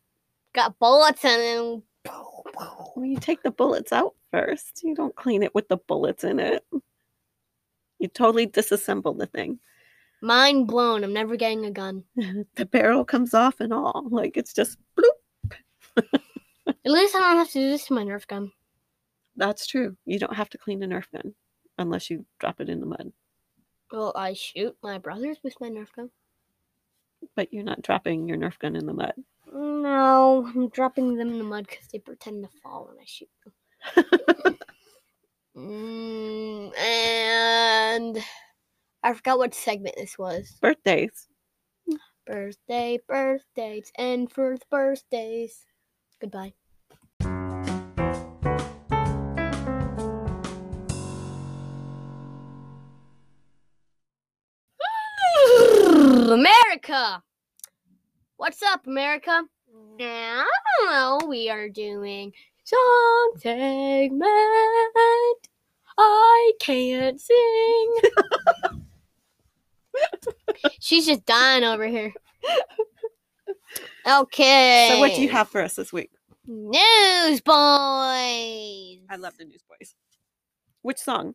got bullets and then. Well, you take the bullets out first. You don't clean it with the bullets in it. You totally disassemble the thing. Mind blown. I'm never getting a gun. The barrel comes off and all. Like it's just bloop. At least I don't have to do this to my Nerf gun. That's true. You don't have to clean a Nerf gun unless you drop it in the mud. Well, I shoot my brothers with my Nerf gun. But you're not dropping your Nerf gun in the mud. No, I'm dropping them in the mud because they pretend to fall when I shoot them. Mm, and I forgot what segment this was. Birthdays. Birthday, birthdays, and for birthdays. Goodbye. America! What's up, America? Now we are doing song segment. I can't sing. She's just dying over here. Okay. So what do you have for us this week? Newsboys. I love the Newsboys. Which song?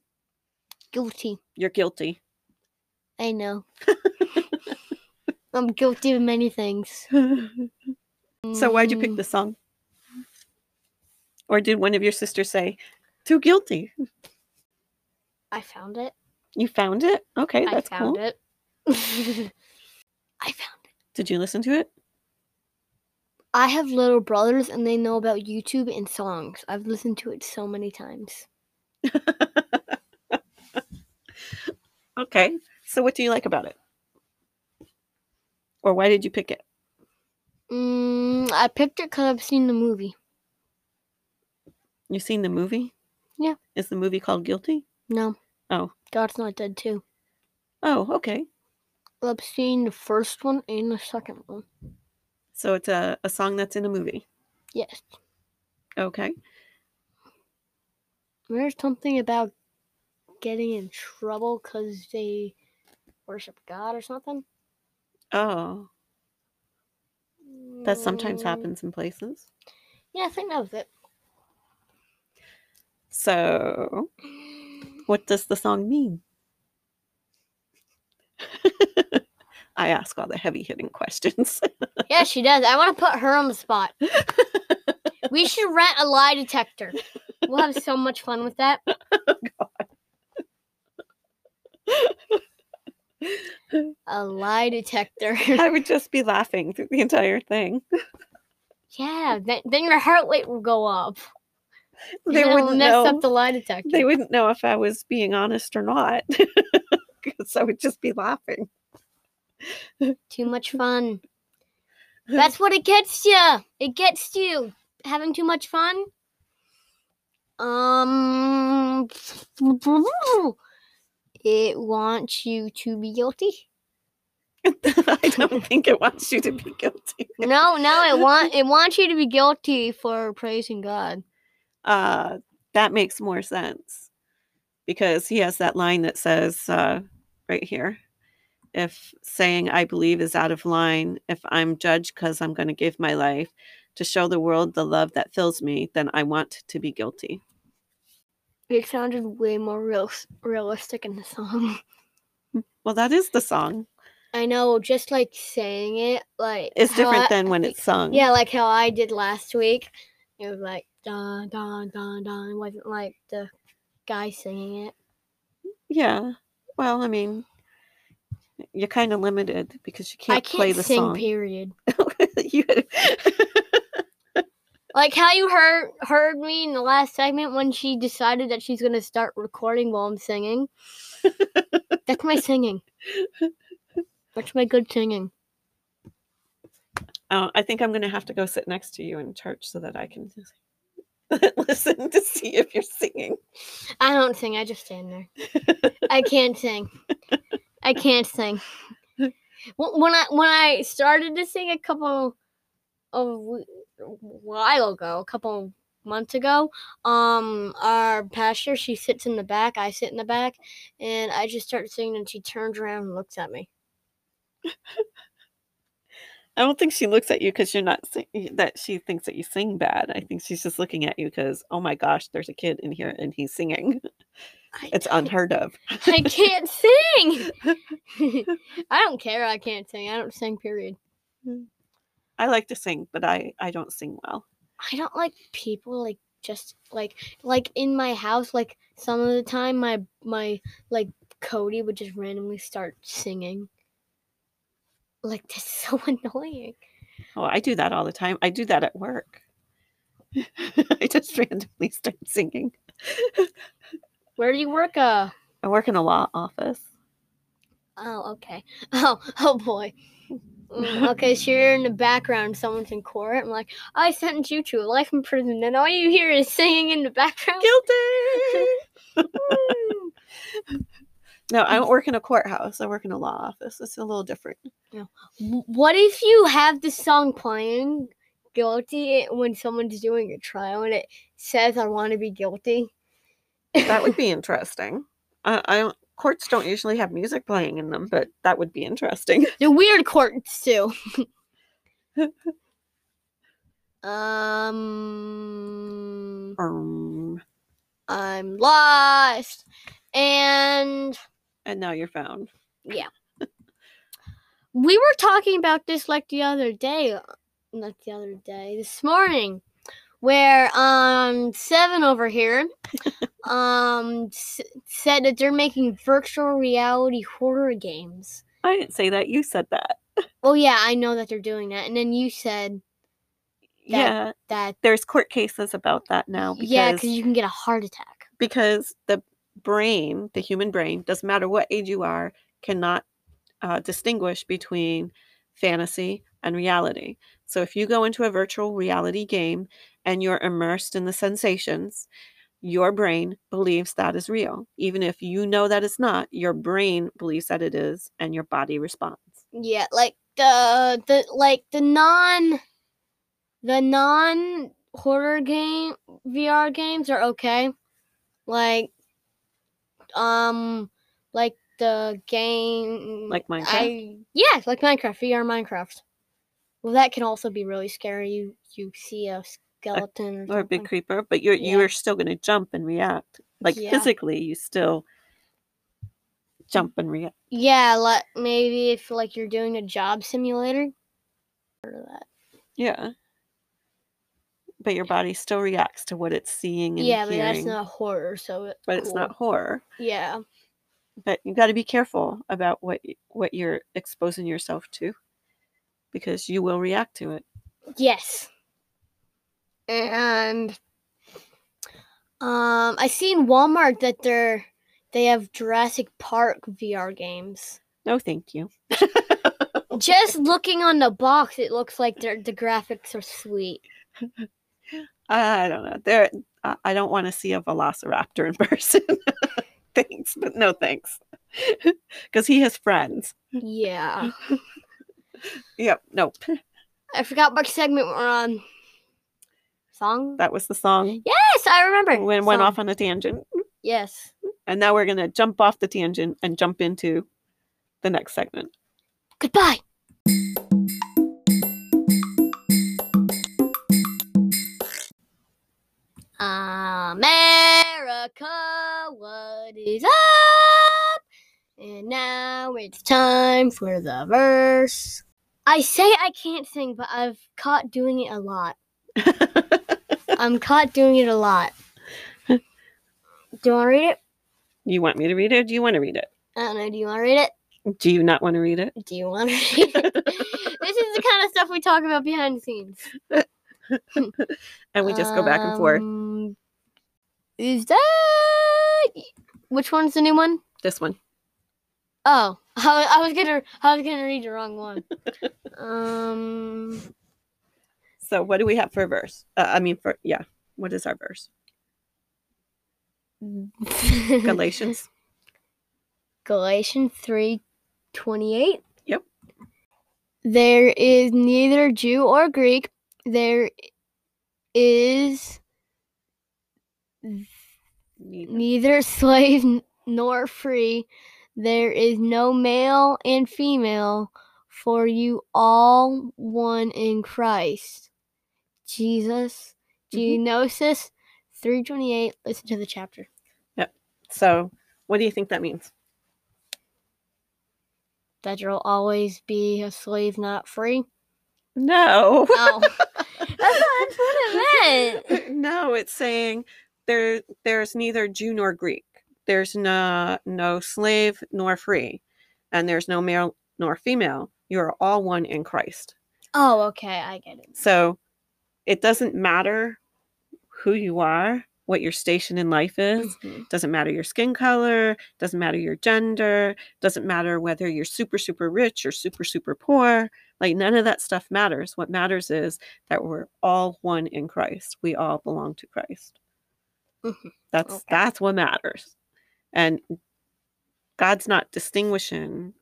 Guilty. You're guilty. I know. I'm guilty of many things. so why'd you pick Mm, this song? Or did one of your sisters say, too guilty? I found it. You found it? Okay, that's I found cool. it. I found it. Did you listen to it? I have little brothers and they know about YouTube and songs. I've listened to it so many times. Okay. So what do you like about it? Or why did you pick it? Mm, I picked it because I've seen the movie. You've seen the movie? Yeah. Is the movie called Guilty? No. Oh. God's Not Dead too. Oh, okay. I've seen the first one and the second one. So it's a, a song that's in a movie. Yes. Okay. There's something about getting in trouble because they worship God or something. Oh, that sometimes Mm, happens in places. Yeah, I think that was it. So, what does the song mean? I ask all the heavy hitting questions. Yeah, she does. I want to put her on the spot. We should rent a lie detector. We'll have so much fun with that. A lie detector. I would just be laughing through the entire thing. yeah, then, then your heart rate will go up. They wouldn't mess know. up the lie detector. They wouldn't know if I was being honest or not. Because I would just be laughing. Too much fun. That's what it gets you. It gets you having too much fun. Um, it wants you to be guilty. I don't think it wants you to be guilty. No, no, it want it wants you to be guilty for praising God. uh, that makes more sense because he has that line that says uh, right here if saying i believe is out of line if i'm judged because i'm going to give my life to show the world the love that fills me then i want to be guilty It sounded way more real, realistic in the song. well that is the song I know, just like saying it, like it's different I- than when it's sung Yeah, like how I did last week. It was like dun dun dun dun. It wasn't like the guy singing it. yeah well i mean you're kind of limited because you can't, can't play the sing. song Period. You- Like how you heard heard me in the last segment when she decided that she's gonna start recording while I'm singing. That's my singing. That's my good singing. Oh, I think I'm going to have to go sit next to you in church so that I can listen to see if you're singing. I don't sing. I just stand there. I can't sing. I can't sing. When I when I started to sing a couple of while ago, a couple months ago, um, our pastor she sits in the back, I sit in the back, and I just start singing, and she turns around and looks at me. I don't think she looks at you because you're not sing- that she thinks that you sing bad. I think she's just looking at you because oh my gosh, there's a kid in here and he's singing. It's unheard of. I can't sing. I don't care. I can't sing. I don't sing. Period. I like to sing, but I I don't sing well. I don't like people like just like like in my house like some of the time my my like Cody would just randomly start singing. Like that's so annoying. Oh, I do that all the time. I do that at work. I just randomly start singing. Where do you work? Uh I work in a law office. oh okay. Oh oh boy. Mm, okay, so you're in the background, someone's in court. I'm like, I sentenced you to a life in prison, and all you hear is singing in the background. Guilty. no, I don't work in a courthouse. I work in a law office. It's a little different. W- What if you have the song playing guilty when someone's doing a trial and it says I want to be guilty? That would be interesting. I, I don't. Courts don't usually have music playing in them, but that would be interesting. The weird courts too. um Um, I'm lost. And and now you're found. Yeah, we were talking about this like the other day, not the other day, this morning, where um Seven over here um s- said that they're making virtual reality horror games. I didn't say that. You said that. Oh yeah, I know that they're doing that. And then you said That- yeah, that there's court cases about that now because yeah, because you can get a heart attack. because the brain, the human brain, doesn't matter what age you are, cannot uh, distinguish between fantasy, and reality. So if you go into a virtual reality game and you're immersed in the sensations, your brain believes that is real. Even if you know that it's not, your brain believes that it is and your body responds. Yeah, like the the like the non the non horror game VR games are okay. Like um like the game Like Minecraft? I yeah, like Minecraft, VR Minecraft. Well that can also be really scary. You you see a skeleton or, or a big creeper, but you're Yeah. you're still gonna jump and react. Like Yeah. physically you still jump and react. Yeah, like maybe if like you're doing a job simulator. Of that. Yeah. But your body still reacts to what it's seeing and Yeah, but that's not horror, so it, but it's not horror. Yeah. But you got to be careful about what what you're exposing yourself to, because you will react to it. Yes. And um I seen Walmart that they're they have Jurassic Park VR games. No, thank you. Just looking on the box it looks like they're, the graphics are sweet. I don't know. There, I I don't want to see a velociraptor in person. thanks, but no thanks. Because he has friends. Yeah. Yep. Nope. I forgot what segment we're on. Song? That was the song. Yes, I remember. When we went Song. off on a tangent, Yes. and now we're gonna jump off the tangent and jump into the next segment. Goodbye. America, what is up? And now it's time for the verse. I say I can't sing, but I've caught doing it a lot. I'm caught doing it a lot. Do you want to read it? you want me to read it? Or do you want to read it? I don't know. Do you want to read it? Do you not want to read it? Do you want to read it? this is the kind of stuff we talk about behind the scenes. and we just go back and forth. Um, Is that which one's the new one? This one. Oh, I, I was gonna I was gonna read the wrong one. um, So what do we have for verse? Uh, I mean, for yeah, what is our verse? Galatians. Galatians three twenty eight. Yep. There is neither Jew or Greek. There is Neither. neither slave nor free. There is no male and female, for you all one in Christ. Jesus, Mhm. 328. Listen to the chapter. Yep. So what do you think that means? That you'll always be a slave, not free. No. Oh, that's not that's what it meant. no, it's saying there there's neither Jew nor Greek. There's no no slave nor free, and there's no male nor female. You are all one in Christ. Oh, okay, I get it. So it doesn't matter who you are, what your station in life is. Mhm. Doesn't matter your skin color, doesn't matter your gender, doesn't matter whether you're super, super rich or super, super poor. Like none of that stuff matters. What matters is that we're all one in Christ. We all belong to Christ. Mhm. That's Okay. that's what matters. And God's not distinguishing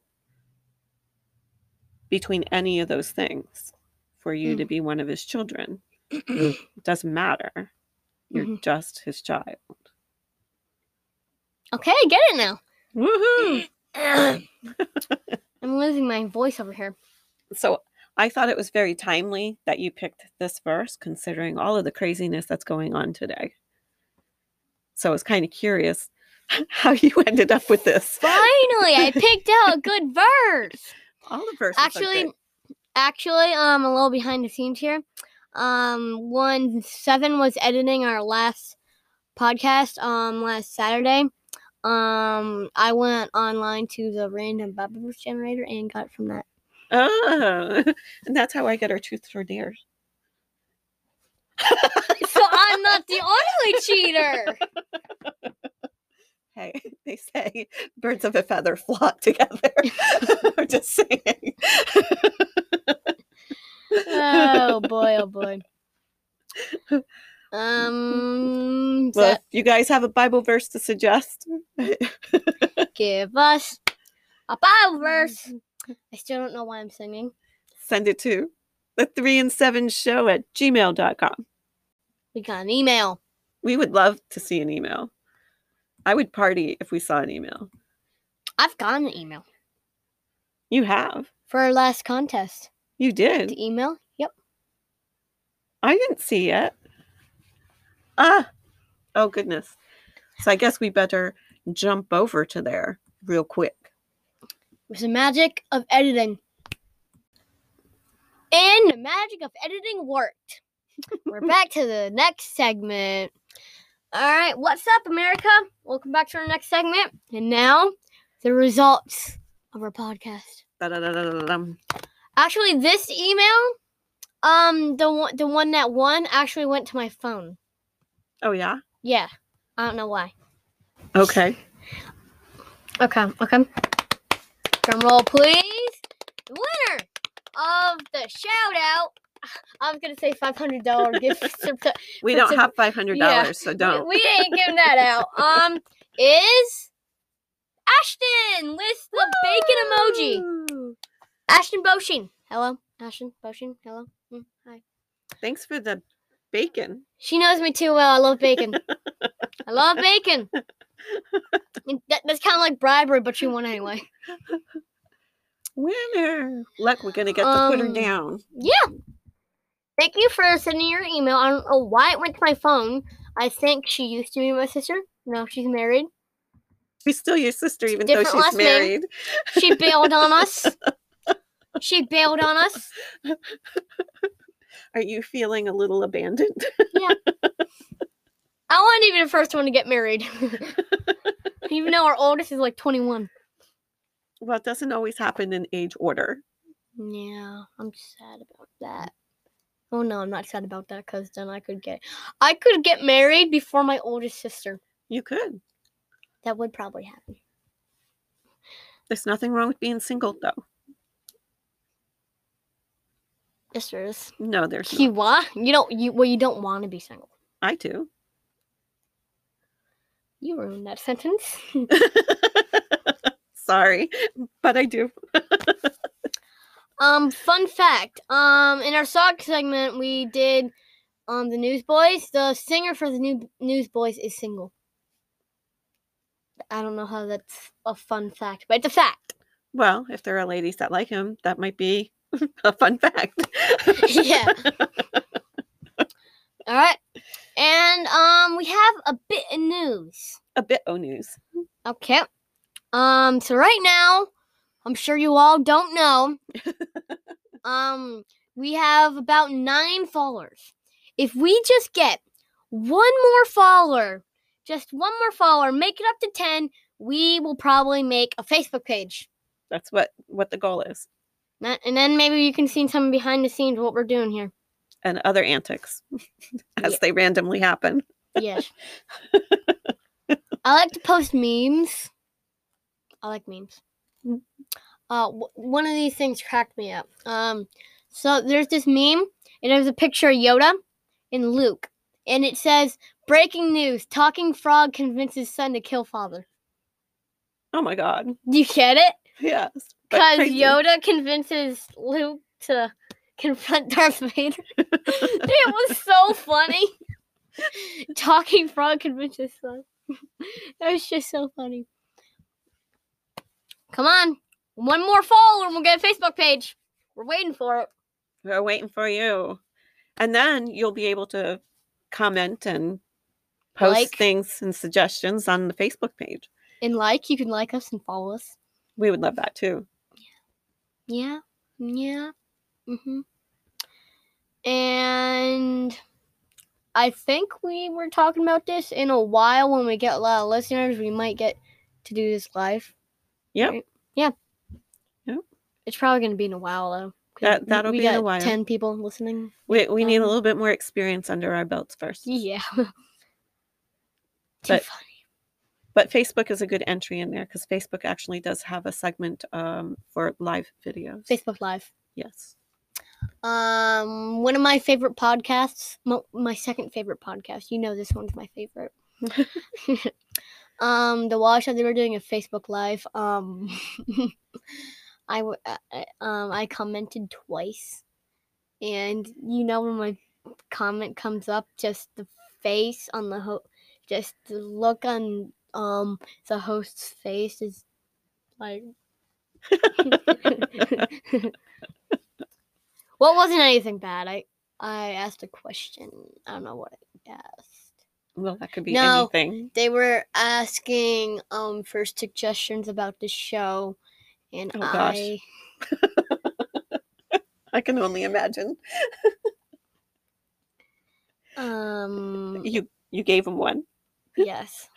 between any of those things for you to Mm. be one of his children. It doesn't matter. You're Mhm. just his child. Okay, I get it now. Woohoo! I'm losing my voice over here. So I thought it was very timely that you picked this verse, considering all of the craziness that's going on today. So I was kind of curious how you ended up with this. Finally, I picked out a good verse. All the verses. are Actually, good. actually, um, a little behind the scenes here. Um, when Seven was editing our last podcast, um, last Saturday, um, I went online to the random Bible verse generator and got from that. oh, and that's how I get our truths or dares. So I'm not the only cheater. Hey, they say birds of a feather flock together. I'm just saying. Boy, oh boy. Um, Well, so if you guys have a Bible verse to suggest, give us a Bible verse. I still don't know why I'm singing. send it to the three and seven show at gmail.com. We got an email. We would love to see an email. I would party if we saw an email. I've gotten an email You have. for our last contest. You did. The email? Yep. I didn't see it. Ah. Oh goodness. So I guess we better jump over to there real quick. It's the magic of editing. And the magic of editing worked. We're back to the next segment. All right, what's up, America? Welcome back to our next segment. And now, the results of our podcast. Da-da-da-da-da-dum. Actually, this email, um, the one, the one that won, actually went to my phone. Oh yeah. Yeah, I don't know why. Okay. Okay, okay. Drum roll, please. The winner of the shout out. I was gonna say five hundred dollar gift. We don't have five hundred dollars, so don't. We, ain't giving that out. Um, is Ashton with the bacon emoji. Ashton Boshin. Hello, Ashton Boshin. Hello. Mm, hi. Thanks for the bacon. She knows me too well. I love bacon. I love bacon. That, that's kind of like bribery, but she won anyway. Winner. Look, we're gonna get to put her Um, down. Yeah. Thank you for sending your email. I don't know why it went to my phone. I think she used to be my sister. No, she's married. She's still your sister, even though different she's last name. married. She bailed on us. She bailed on us. Are you feeling a little abandoned? Yeah. I wasn't even the first one to get married. even though our oldest is like 21. well, it doesn't always happen in age order. Yeah, I'm sad about that. Oh no, I'm not sad about that because then I could get I could get married before my oldest sister. You could. That would probably happen. There's nothing wrong with being single, though. Yes, there is. No, there's You not. You don't you well you don't want to be single. I do. You ruined that sentence. Sorry, but I do. um, fun fact. Um, in our sock segment, we did um the Newsboys. The singer for the new Newsboys is single. I don't know how that's a fun fact, but it's a fact. Well, if there are ladies that like him, that might be a fun fact. yeah. All right. And um, we have a bit of news. a bit o news. Okay. Um, so right now, I'm sure you all don't know. um, we have about nine followers. If we just get one more follower, just one more follower, make it up to 10, we will probably make a Facebook page. That's what what the goal is, And then maybe you can see some behind the scenes what we're doing here. and other antics as Yeah. they randomly happen. Yes. I like to post memes. I like memes. Uh, w- one of these things cracked me up. Um, so there's this meme, It has a picture of Yoda and Luke, and it says, "Breaking news: Talking frog convinces son to kill father." Oh my god! Do you get it? Yes, Because. Yoda convinces Luke to confront Darth Vader. it was so funny. Talking frog convinces son. that was just so funny. Come on, one more follower and we'll get a Facebook page. We're waiting for it. We're waiting for you, and then you'll be able to comment and post Like. things and suggestions on the Facebook page. And like, you can like us and follow us. We would love that too. Yeah, yeah. Mhm. And I think we were talking about this in a while. When we get a lot of listeners, we might get to do this live. Yep. Right? Yeah. Yep. It's probably going to be in a while though. That that'll we be in a while. Ten people listening. We we need a Um, little bit more experience under our belts first. Yeah. Too But- funny. But Facebook is a good entry in there because Facebook actually does have a segment um, for live videos. Facebook Live. Yes. Um, one of my favorite podcasts, mo- my second favorite podcast. You know, this one's my favorite. um, the Wash they were doing a Facebook Live. Um, I w- uh, uh, um I commented twice, and you know when my comment comes up, just the face on the ho- just the look on um the host's face is like. well, it wasn't anything bad. I I asked a question. I don't know what I asked. well, that could be No. anything. They were asking um for suggestions about the show, and Oh, gosh. I I can only imagine. um You you gave him one. yes,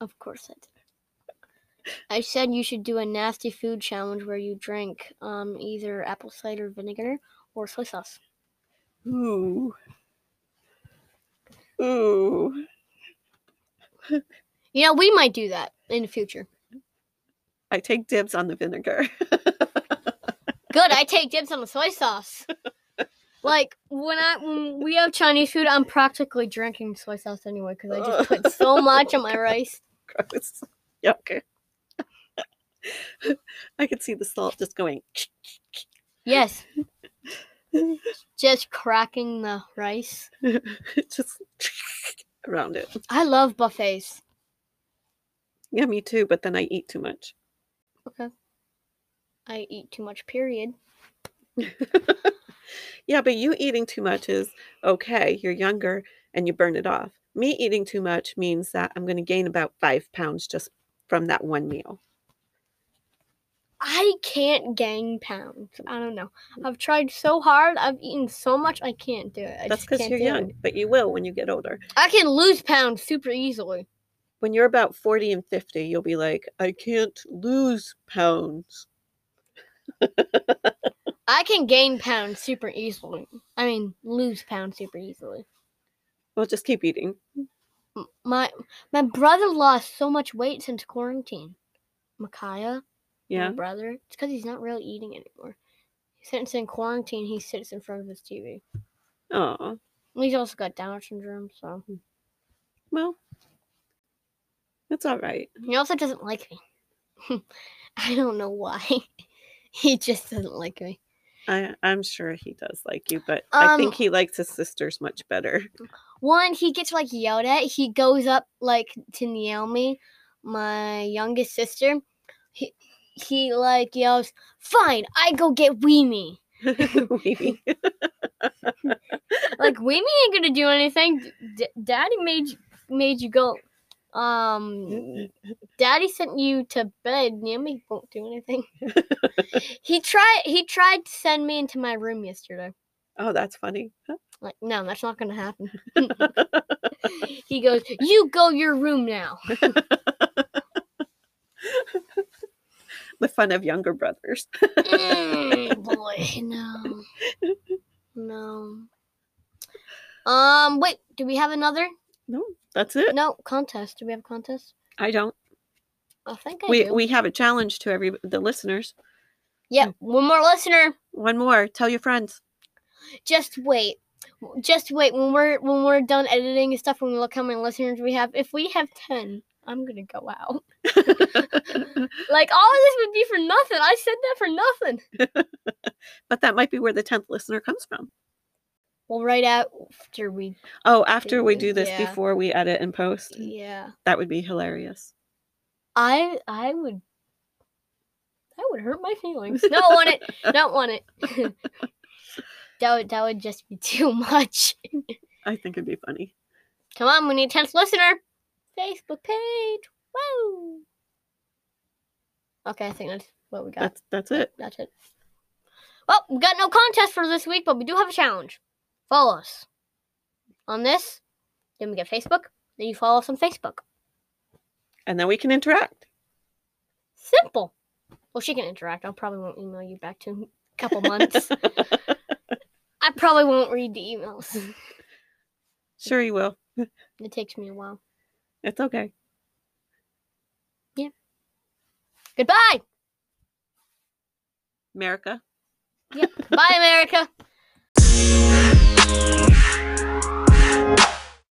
of course I did. I said you should do a nasty food challenge where you drink um either apple cider vinegar or soy sauce. Ooh. Ooh. You know, we might do that in the future. I take dibs on the vinegar. Good, I take dibs on the soy sauce. Like when I when we have Chinese food, I'm practically drinking soy sauce anyway because I just put so much on my rice. Gross. Yuck. I could see the salt just going. Yes, just cracking the rice. just around it. I love buffets. Yeah, me too, but then I eat too much. Okay. I eat too much. Period. yeah, but you eating too much is okay. You're younger and you burn it off. Me eating too much means that I'm going to gain about five pounds just from that one meal. I can't gain pounds. I don't know. Mm. I've tried so hard. I've eaten so much. I can't do it. I That's because you're young, It. but you will when you get older. I can lose pounds super easily. When you're about 40 and 50, you'll be like, I can't lose pounds. I can gain pounds super easily. I mean, lose pounds super easily. Well, just keep eating. My my brother lost so much weight since quarantine. Micaiah, Yeah. my brother. It's because he's not really eating anymore. Since in quarantine, he sits in front of his TV. Oh, He's also got Down syndrome, so well, it's all right. he also doesn't like me. I don't know why. he just doesn't like me. I, I'm sure he does like you, but I think Um, he likes his sisters much better. One, he gets like yelled at. He goes up like to Naomi, my youngest sister. He he like yells, "Fine, I go get Weemy." Maybe. Like Weemy ain't gonna do anything. D- Daddy made you- made you go. Um, Daddy sent you to bed. Naomi won't do anything. he tried. He tried to send me into my room yesterday. oh, that's funny. Like, no, that's not gonna happen. he goes, "You go your room now." the fun of younger brothers. Mm, boy, no, no. Um, wait. Do we have another? No, that's it. No contest. Do we have a contest? I don't. I think I We do. we have a challenge to every the listeners. yeah, mm. one more listener. One more. Tell your friends. Just wait. Just wait. When we're when we're done editing and stuff, when we look how many listeners we have. If we have ten, I'm gonna go out. Like all of this would be for nothing. I said that for nothing. but that might be where the tenth listener comes from. Well, right after we, Oh, after we do this, Yeah. before we edit and post, yeah, that would be hilarious. I I would. That would hurt my feelings. Don't want it. Don't want it. that would that would just be too much. I think it'd be funny. Come on, we need tenth listener. Facebook page. Woo. Okay, I think that's what we got. That's that's it. That's it. Well, we got no contest for this week, but we do have a challenge. Follow us on this. Then we get Facebook. Then you follow us on Facebook. And then we can interact. Simple. Well, she can interact. I probably won't email you back to a couple months. I probably won't read the emails. Sure, you will. It takes me a while. It's okay. Yeah. Goodbye. America. Yep. Bye, America. Yeah.